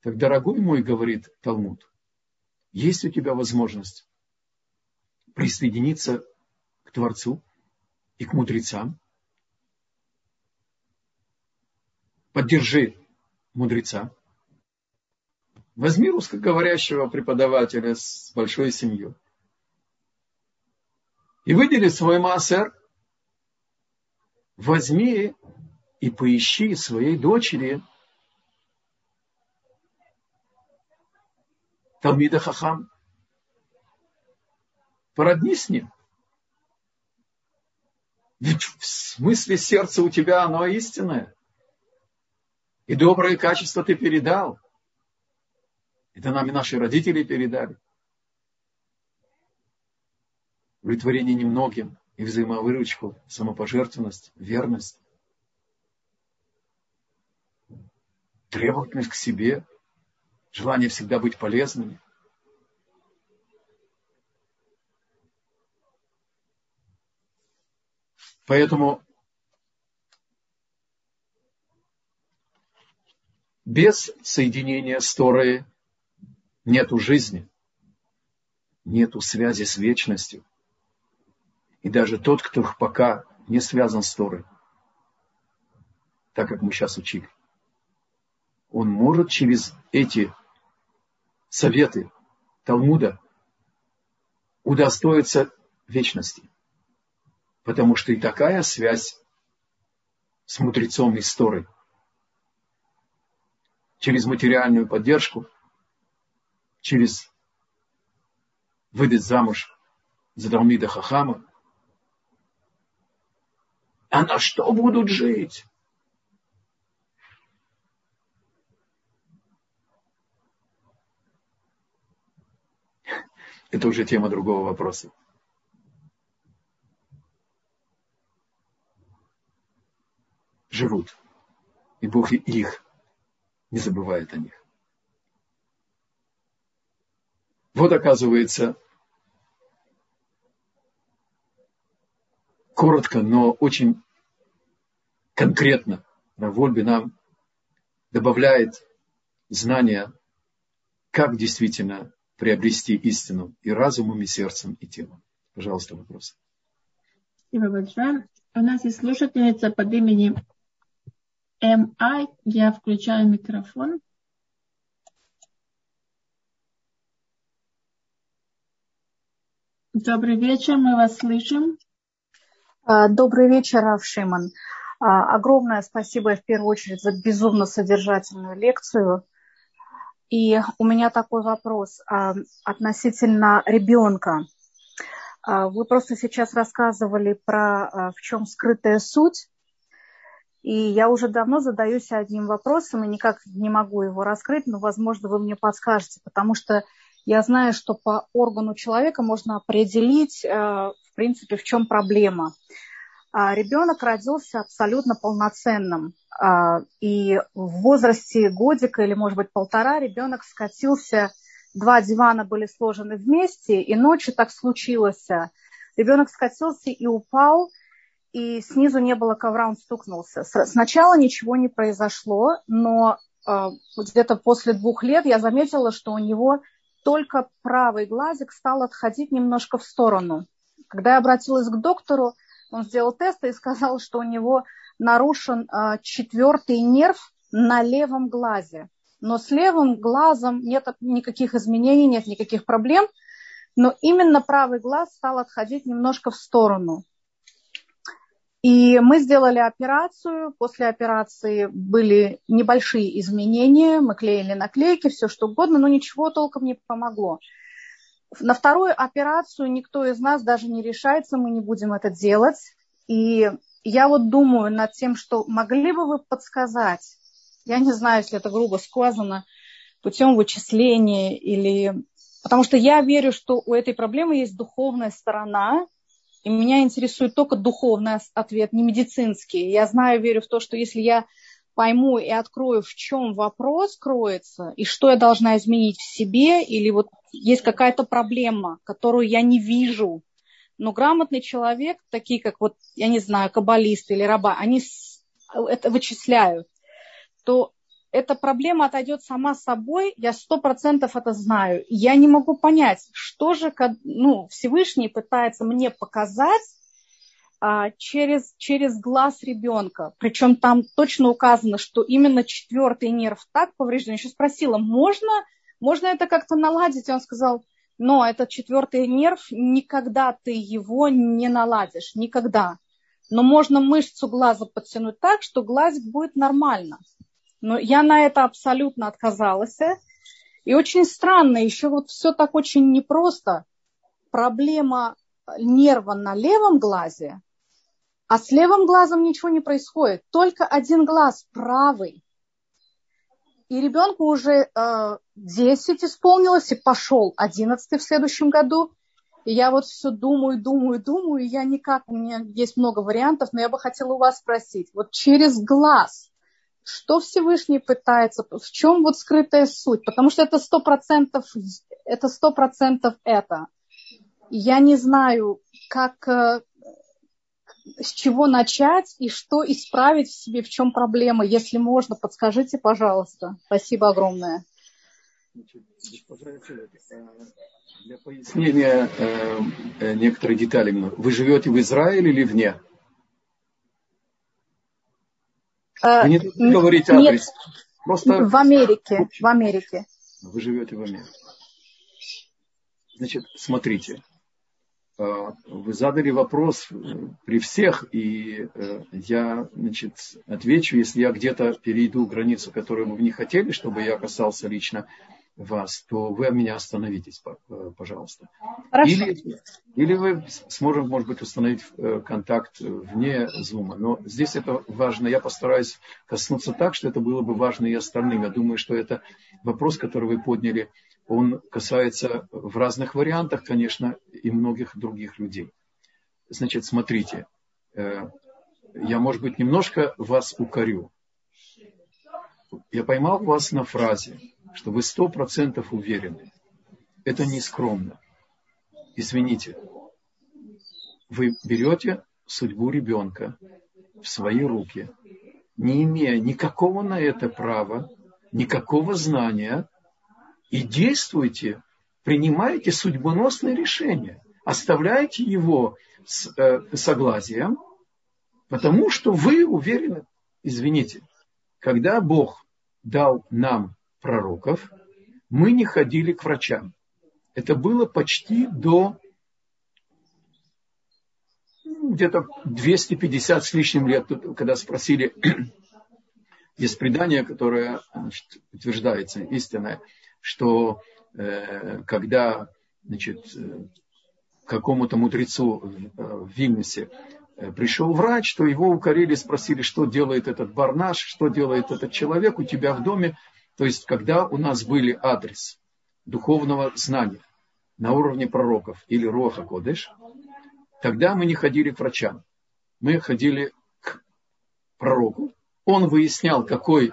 Так, дорогой мой, говорит Талмуд, есть у тебя возможность присоединиться к Творцу и к мудрецам. Поддержи мудреца. Возьми русскоговорящего преподавателя с большой семьей и выдели свой массер, возьми и поищи своей дочери Талмида Хахам. Породни с ним. Ведь в смысле сердца у тебя оно истинное. И добрые качества ты передал. Это нам и наши родители передали удовлетворение немногим и взаимовыручку, самопожертвованность, верность, требовательность к себе, желание всегда быть полезными. Поэтому без соединения с Торой нету жизни, нету связи с вечностью. И даже тот, кто пока не связан с Торой, так как мы сейчас учили, он может через эти советы Талмуда удостоиться вечности. Потому что и такая связь с мудрецом из Торы через материальную поддержку, через выдать замуж за Далмида Хахама, а на что будут жить? Это уже тема другого вопроса. Живут. И Бог их не забывает о них. Вот оказывается, коротко, но очень конкретно Равольби нам добавляет знания, как действительно приобрести истину и разумом, и сердцем, и телом. Пожалуйста, вопрос. Спасибо большое. У нас есть слушательница под именем МА. Я включаю микрофон. Добрый вечер, мы вас слышим. А, добрый вечер, Равшиман. А, огромное спасибо в первую очередь за безумно содержательную лекцию. И у меня такой вопрос а, относительно ребенка. Вы просто сейчас рассказывали про в чем скрытая суть. И я уже давно задаюсь одним вопросом и никак не могу его раскрыть, но, возможно, вы мне подскажете, потому что я знаю, что по органу человека можно определить, принципе, в чем проблема. А ребенок родился абсолютно полноценным. А, и в возрасте годика или, может быть, полтора ребенок скатился, два дивана были сложены вместе, и ночью так случилось. Ребенок скатился и упал, и снизу не было ковра, он стукнулся. Сначала ничего не произошло, но э, где-то после двух лет я заметила, что у него только правый глазик стал отходить немножко в сторону. Когда я обратилась к доктору, он сделал тест и сказал, что у него нарушен э, четвертый нерв на левом глазе. Но с левым глазом нет никаких изменений, нет никаких проблем. Но именно правый глаз стал отходить немножко в сторону. И мы сделали операцию. После операции были небольшие изменения. Мы клеили наклейки, все что угодно, но ничего толком не помогло. На вторую операцию никто из нас даже не решается, мы не будем это делать. И я вот думаю над тем, что могли бы вы подсказать, я не знаю, если это грубо сказано, путем вычисления или... Потому что я верю, что у этой проблемы есть духовная сторона, и меня интересует только духовный ответ, не медицинский. Я знаю, верю в то, что если я пойму и открою, в чем вопрос кроется, и что я должна изменить в себе, или вот есть какая-то проблема, которую я не вижу, но грамотный человек, такие как вот, я не знаю, каббалисты или раба, они это вычисляют, то эта проблема отойдет сама собой, я сто процентов это знаю. Я не могу понять, что же ну, Всевышний пытается мне показать а, через, через глаз ребенка. Причем там точно указано, что именно четвертый нерв так поврежден. Я еще спросила, можно, можно это как-то наладить? Он сказал, но этот четвертый нерв, никогда ты его не наладишь, никогда. Но можно мышцу глаза подтянуть так, что глазик будет нормально. Но я на это абсолютно отказалась. И очень странно, еще вот все так очень непросто. Проблема нерва на левом глазе, а с левым глазом ничего не происходит. Только один глаз правый. И ребенку уже э, 10 исполнилось, и пошел 11 в следующем году. И я вот все думаю, думаю, думаю, и я никак, у меня есть много вариантов, но я бы хотела у вас спросить, вот через глаз что Всевышний пытается, в чем вот скрытая суть, потому что это сто процентов, это сто процентов это. Я не знаю, как, э, с чего начать и что исправить в себе, в чем проблема. Если можно, подскажите, пожалуйста. Спасибо огромное. Для пояснения э, э, некоторых деталей. Вы живете в Израиле или вне? Вы не должны говорить адрес. Нет, Просто... в Америке. В Америке. Вы живете в Америке. Значит, смотрите. Э, вы задали вопрос э, при всех, и э, я значит, отвечу, если я где-то перейду границу, которую вы не хотели, чтобы я касался лично вас, то вы меня остановитесь, э, пожалуйста. Хорошо. Или, или вы сможем, может быть, установить э, контакт вне зума. Но здесь это важно. Я постараюсь коснуться так, что это было бы важно и остальным. Я думаю, что это вопрос, который вы подняли, он касается в разных вариантах, конечно, и многих других людей. Значит, смотрите, э, я, может быть, немножко вас укорю. Я поймал вас на фразе, что вы сто процентов уверены. Это не скромно. Извините. Вы берете судьбу ребенка в свои руки, не имея никакого на это права, никакого знания, и действуете, принимаете судьбоносное решение. оставляете его с э, согласием, потому что вы уверены, извините, когда Бог дал нам пророков, мы не ходили к врачам. Это было почти до ну, где-то 250 с лишним лет, когда спросили, есть предание, которое значит, утверждается истинное, что э, когда значит, э, какому-то мудрецу в Вильнюсе э, пришел врач, то его укорили, спросили, что делает этот барнаш, что делает этот человек у тебя в доме. То есть, когда у нас были адрес духовного знания на уровне пророков или Роха Кодыш, тогда мы не ходили к врачам. Мы ходили к пророку. Он выяснял, какой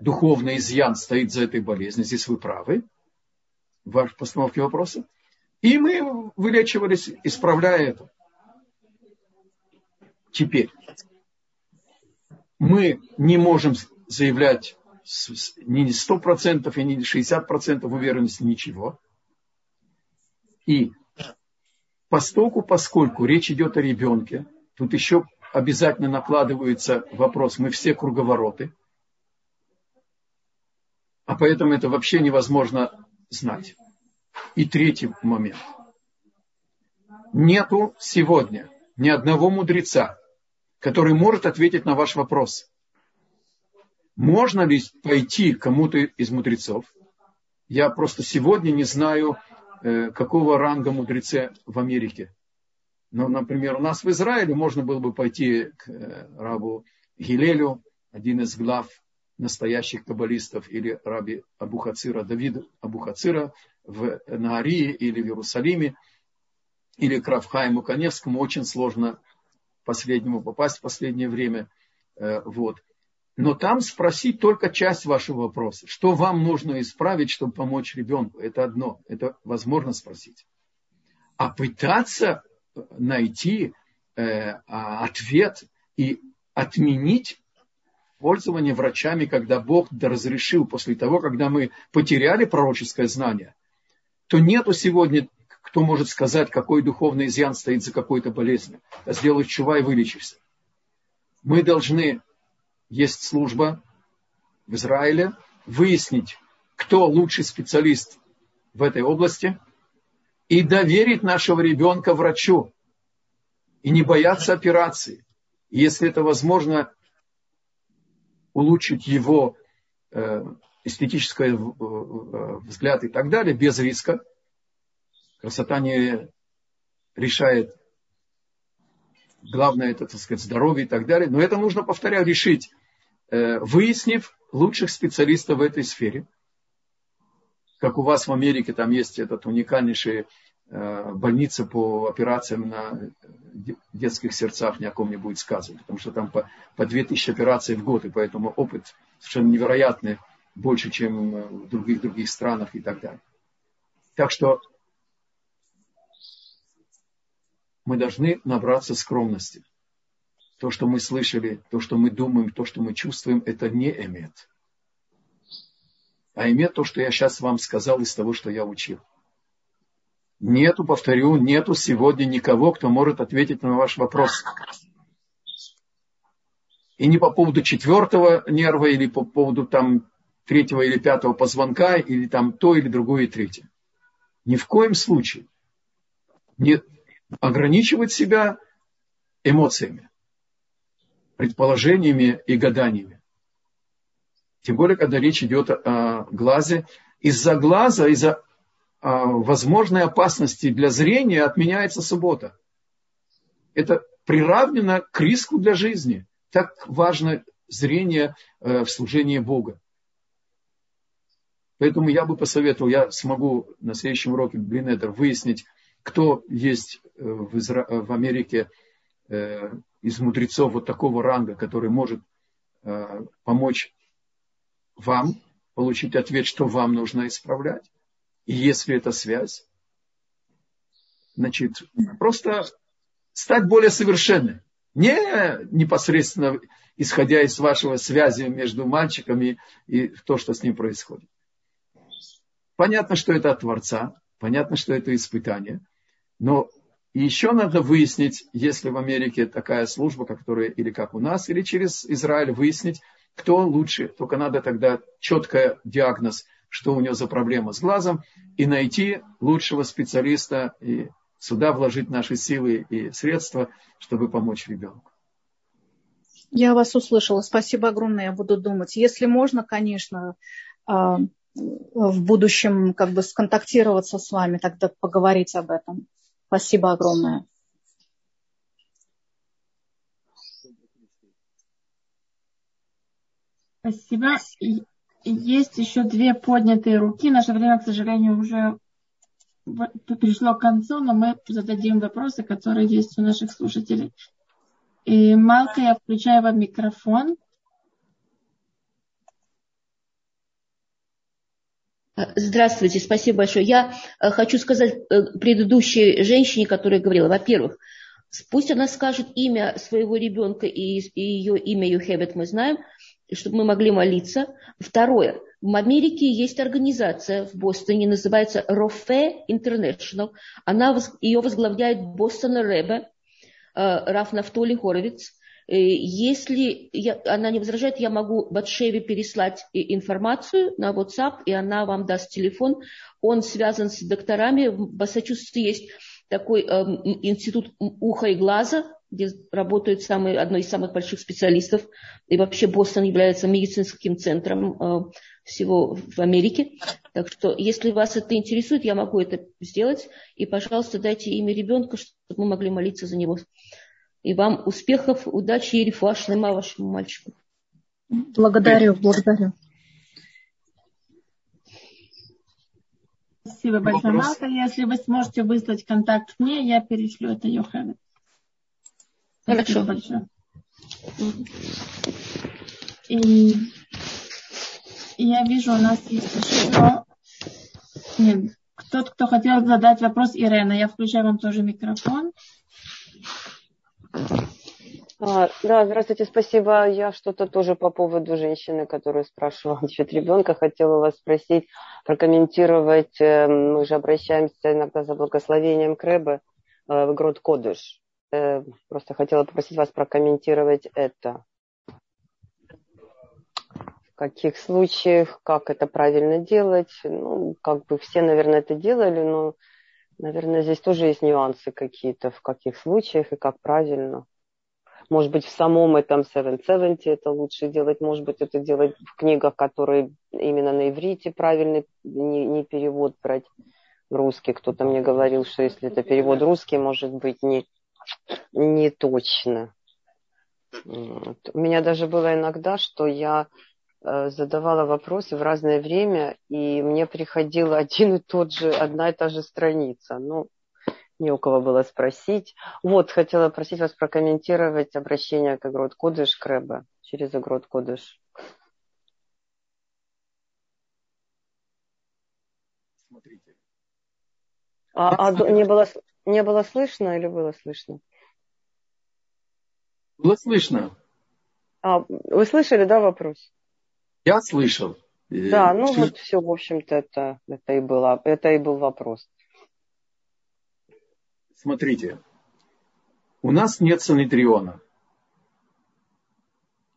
духовный изъян стоит за этой болезнью. Здесь вы правы в постановке вопроса. И мы вылечивались, исправляя это. Теперь мы не можем заявлять ни 100% и ни 60% уверенности ничего. И постоку, поскольку речь идет о ребенке, тут еще обязательно накладывается вопрос, мы все круговороты, а поэтому это вообще невозможно знать. И третий момент. Нету сегодня ни одного мудреца, который может ответить на ваш вопрос. Можно ли пойти кому-то из мудрецов? Я просто сегодня не знаю, э, какого ранга мудрецы в Америке. Но, например, у нас в Израиле можно было бы пойти к э, рабу Гилелю, один из глав настоящих каббалистов, или раби Абухацира, Давид Абухацира, в Наарии или в Иерусалиме, или к Равхайму Коневскому очень сложно последнему попасть в последнее время. Э, вот. Но там спросить только часть вашего вопроса. Что вам нужно исправить, чтобы помочь ребенку? Это одно. Это возможно спросить. А пытаться найти э, а, ответ и отменить пользование врачами, когда Бог разрешил после того, когда мы потеряли пророческое знание, то нету сегодня, кто может сказать, какой духовный изъян стоит за какой-то болезнью. А сделай чува и вылечишься. Мы должны, есть служба в Израиле, выяснить, кто лучший специалист в этой области, и доверить нашего ребенка врачу, и не бояться операции. Если это возможно, улучшить его э, эстетический э, э, взгляд и так далее, без риска. Красота не решает. Главное, это, так сказать, здоровье и так далее. Но это нужно, повторяю, решить, выяснив лучших специалистов в этой сфере. Как у вас в Америке, там есть этот уникальнейший больница по операциям на детских сердцах, ни о ком не будет сказано, потому что там по, по 2000 операций в год, и поэтому опыт совершенно невероятный больше, чем в других других странах и так далее. Так что мы должны набраться скромности. То, что мы слышали, то, что мы думаем, то, что мы чувствуем, это не эмет. А эмет то, что я сейчас вам сказал из того, что я учил. Нету, повторю, нету сегодня никого, кто может ответить на ваш вопрос. И не по поводу четвертого нерва или по поводу там третьего или пятого позвонка, или там то, или другое, и третье. Ни в коем случае не ограничивать себя эмоциями, предположениями и гаданиями. Тем более, когда речь идет о глазе. Из-за глаза, из-за а, возможной опасности для зрения отменяется суббота. Это приравнено к риску для жизни. Так важно зрение э, в служении Бога. Поэтому я бы посоветовал, я смогу на следующем уроке Блинедер выяснить, кто есть э, в, Изра... в Америке э, из мудрецов вот такого ранга, который может э, помочь вам получить ответ, что вам нужно исправлять. И если это связь, значит, просто стать более совершенным. Не непосредственно исходя из вашего связи между мальчиками и то, что с ним происходит. Понятно, что это от Творца, понятно, что это испытание, Но еще надо выяснить, если в Америке такая служба, которая или как у нас, или через Израиль, выяснить, кто лучше. Только надо тогда четко диагноз, что у него за проблема с глазом, и найти лучшего специалиста, и сюда вложить наши силы и средства, чтобы помочь ребенку. Я вас услышала. Спасибо огромное. Я буду думать. Если можно, конечно, а, в будущем как бы сконтактироваться с вами, тогда поговорить об этом. Спасибо огромное. Спасибо. Есть еще две поднятые руки. Наше время, к сожалению, уже пришло к концу, но мы зададим вопросы, которые есть у наших слушателей. И Малка, я включаю вам микрофон. Здравствуйте, спасибо большое. Я э, хочу сказать э, предыдущей женщине, которая говорила, во-первых, пусть она скажет имя своего ребенка и, ее имя Юхебет мы знаем, чтобы мы могли молиться. Второе, в Америке есть организация в Бостоне, называется Рофе International. Она, ее возглавляет Бостон Ребе, э, Раф Нафтоли Хоровиц. Э, если я, она не возражает, я могу Батшеве переслать информацию на WhatsApp, и она вам даст телефон. Он связан с докторами. В Массачусетсе есть такой э, институт уха и глаза, где работают самые, одно из самых больших специалистов. И вообще Бостон является медицинским центром э, всего в Америке. Так что, если вас это интересует, я могу это сделать. И, пожалуйста, дайте имя ребенка, чтобы мы могли молиться за него. И вам успехов, удачи и рифуа шлема вашему мальчику. Благодарю, благодарю. Спасибо большое, Малка. Если вы сможете выслать контакт мне, я перешлю это Йохеве. Хорошо. большое. И, я вижу, у нас есть еще... Нет, кто-то, кто хотел задать вопрос, Ирена. Я включаю вам тоже микрофон. А, да, здравствуйте, спасибо. Я что-то тоже по поводу женщины, которую спрашивала насчет ребенка, хотела вас спросить, прокомментировать. Э, мы же обращаемся иногда за благословением Крэба э, в Грод Кодыш. Э, просто хотела попросить вас прокомментировать это. В каких случаях, как это правильно делать. Ну, как бы все, наверное, это делали, но Наверное, здесь тоже есть нюансы какие-то, в каких случаях и как правильно. Может быть, в самом этом 770 это лучше делать, может быть, это делать в книгах, которые именно на иврите правильный, не, не перевод брать русский. Кто-то мне говорил, что если это перевод русский, может быть, не, не точно. Вот. У меня даже было иногда, что я задавала вопросы в разное время, и мне приходила один и тот же, одна и та же страница. Ну, не у кого было спросить. Вот, хотела просить вас прокомментировать обращение к Агрот Кодыш Крэба через Агрот Кодыш. Смотрите. А, а не, было, не было слышно или было слышно? Было слышно. А, вы слышали, да, вопрос? Я слышал. Да, ну все... вот все, в общем-то, это, это, и было, это и был вопрос. Смотрите, у нас нет санитриона.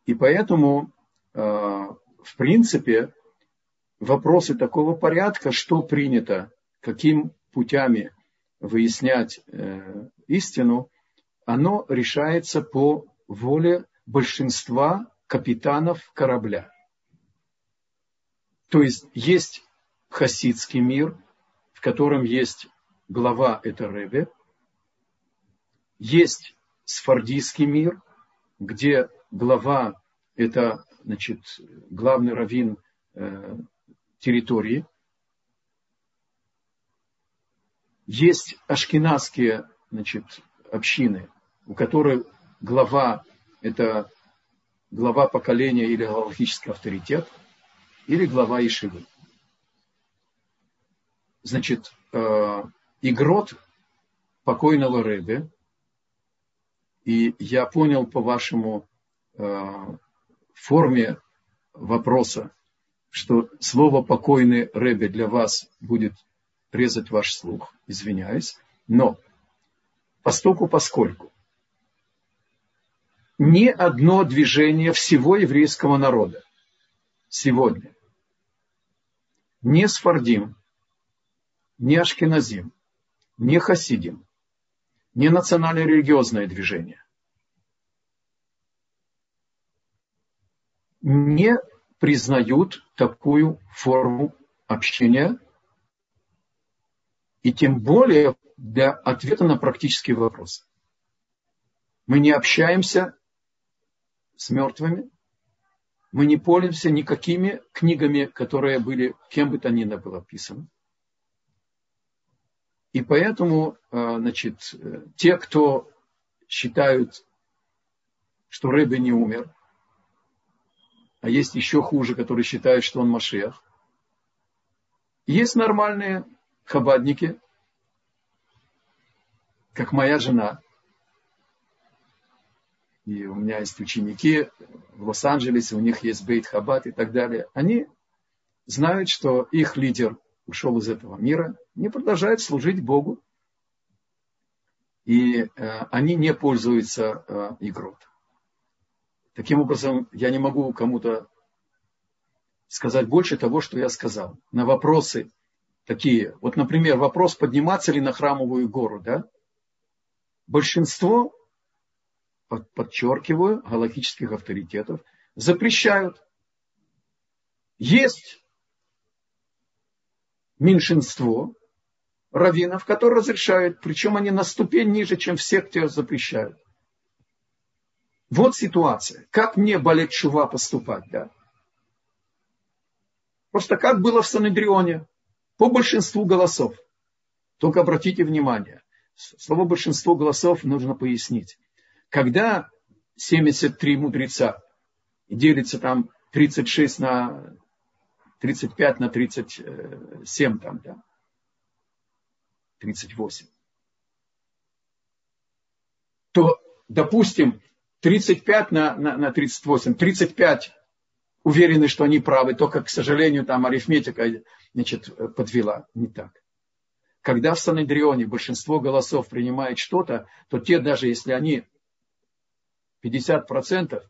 И поэтому, э, в принципе, вопросы такого порядка, что принято, каким путями выяснять э, истину, оно решается по воле большинства капитанов корабля. То есть есть хасидский мир, в котором есть глава это Ребе, есть сфардийский мир, где глава это значит, главный раввин э, территории. Есть ашкенадские значит, общины, у которых глава это глава поколения или галактический авторитет – или глава Ишивы. Значит, э, игрот покойного Рэбе, и я понял по вашему э, форме вопроса, что слово покойный Рэбе для вас будет резать ваш слух, извиняюсь, но постоку поскольку ни одно движение всего еврейского народа сегодня не Сфардим, не Ашкеназим, не Хасидим, не национально-религиозное движение не признают такую форму общения и тем более для ответа на практические вопросы. Мы не общаемся с мертвыми, мы не пользуемся никакими книгами, которые были кем бы то ни было описаны. И поэтому, э, значит, э, те, кто считают, что Рэбе не умер, а есть еще хуже, которые считают, что он Машех. Есть нормальные хабадники, как моя жена. И у меня есть ученики в Лос-Анджелесе, у них есть Бейт Хабад и так далее. Они знают, что их лидер ушел из этого мира, не продолжают служить Богу. И э, они не пользуются э, игрой. Таким образом, я не могу кому-то сказать больше того, что я сказал. На вопросы такие. Вот, например, вопрос, подниматься ли на храмовую гору. Да? Большинство, подчеркиваю, галактических авторитетов запрещают. Есть меньшинство раввинов, которые разрешают, причем они на ступень ниже, чем все, кто запрещают. Вот ситуация. Как мне болеть шува поступать, да? Просто как было в Санедрионе, по большинству голосов. Только обратите внимание, слово большинство голосов нужно пояснить. Когда 73 мудреца делится там 36 на 35 на 37 там, да, 38, то, допустим, 35 на, на, на 38, 35 уверены, что они правы, только, к сожалению, там арифметика значит, подвела. Не так. Когда в Санедрионе большинство голосов принимает что-то, то те, даже если они 50%,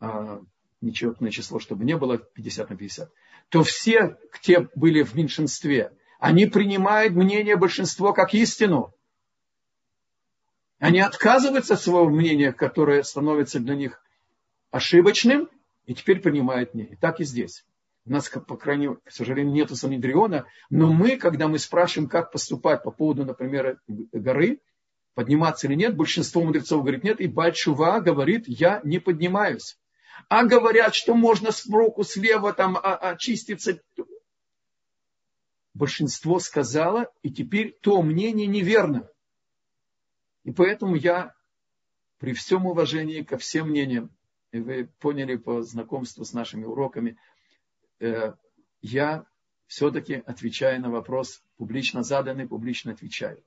а, нечетное число, чтобы не было 50 на 50, то все, те были в меньшинстве, они принимают мнение большинства как истину. Они отказываются от своего мнения, которое становится для них ошибочным, и теперь принимают мнение. Так и здесь. У нас, по крайней мере, к сожалению, нету Санедриона, но мы, когда мы спрашиваем, как поступать по поводу, например, горы, подниматься или нет, большинство мудрецов говорит нет, и Бальшува говорит, я не поднимаюсь. А говорят, что можно сбоку, слева там очиститься. Большинство сказало, и теперь то мнение неверно. И поэтому я при всем уважении ко всем мнениям, и вы поняли по знакомству с нашими уроками, э, я все-таки отвечаю на вопрос, публично заданный, публично отвечаю.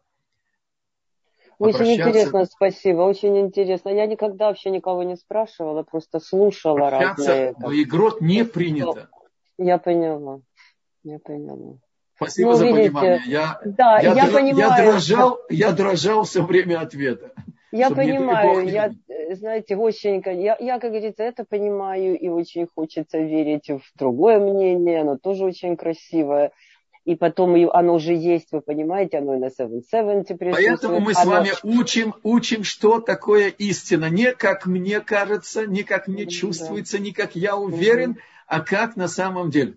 Очень интересно, спасибо, очень интересно. Я никогда вообще никого не спрашивала, просто слушала разные. Но игрот не принято. Я поняла, я поняла. Спасибо ну, за видите, понимание. Я, да, я, я, понимаю. Я дрожал, я дрожал все время ответа. Я понимаю, я, знаете, очень, я, я, как говорится, это понимаю, и очень хочется верить в другое мнение, оно тоже очень красивое. И потом оно уже есть, вы понимаете, оно и на 770 присутствует. Поэтому мы с вами учим, учим, что такое истина. Не как мне кажется, не как мне чувствуется, не как я уверен, а как на самом деле.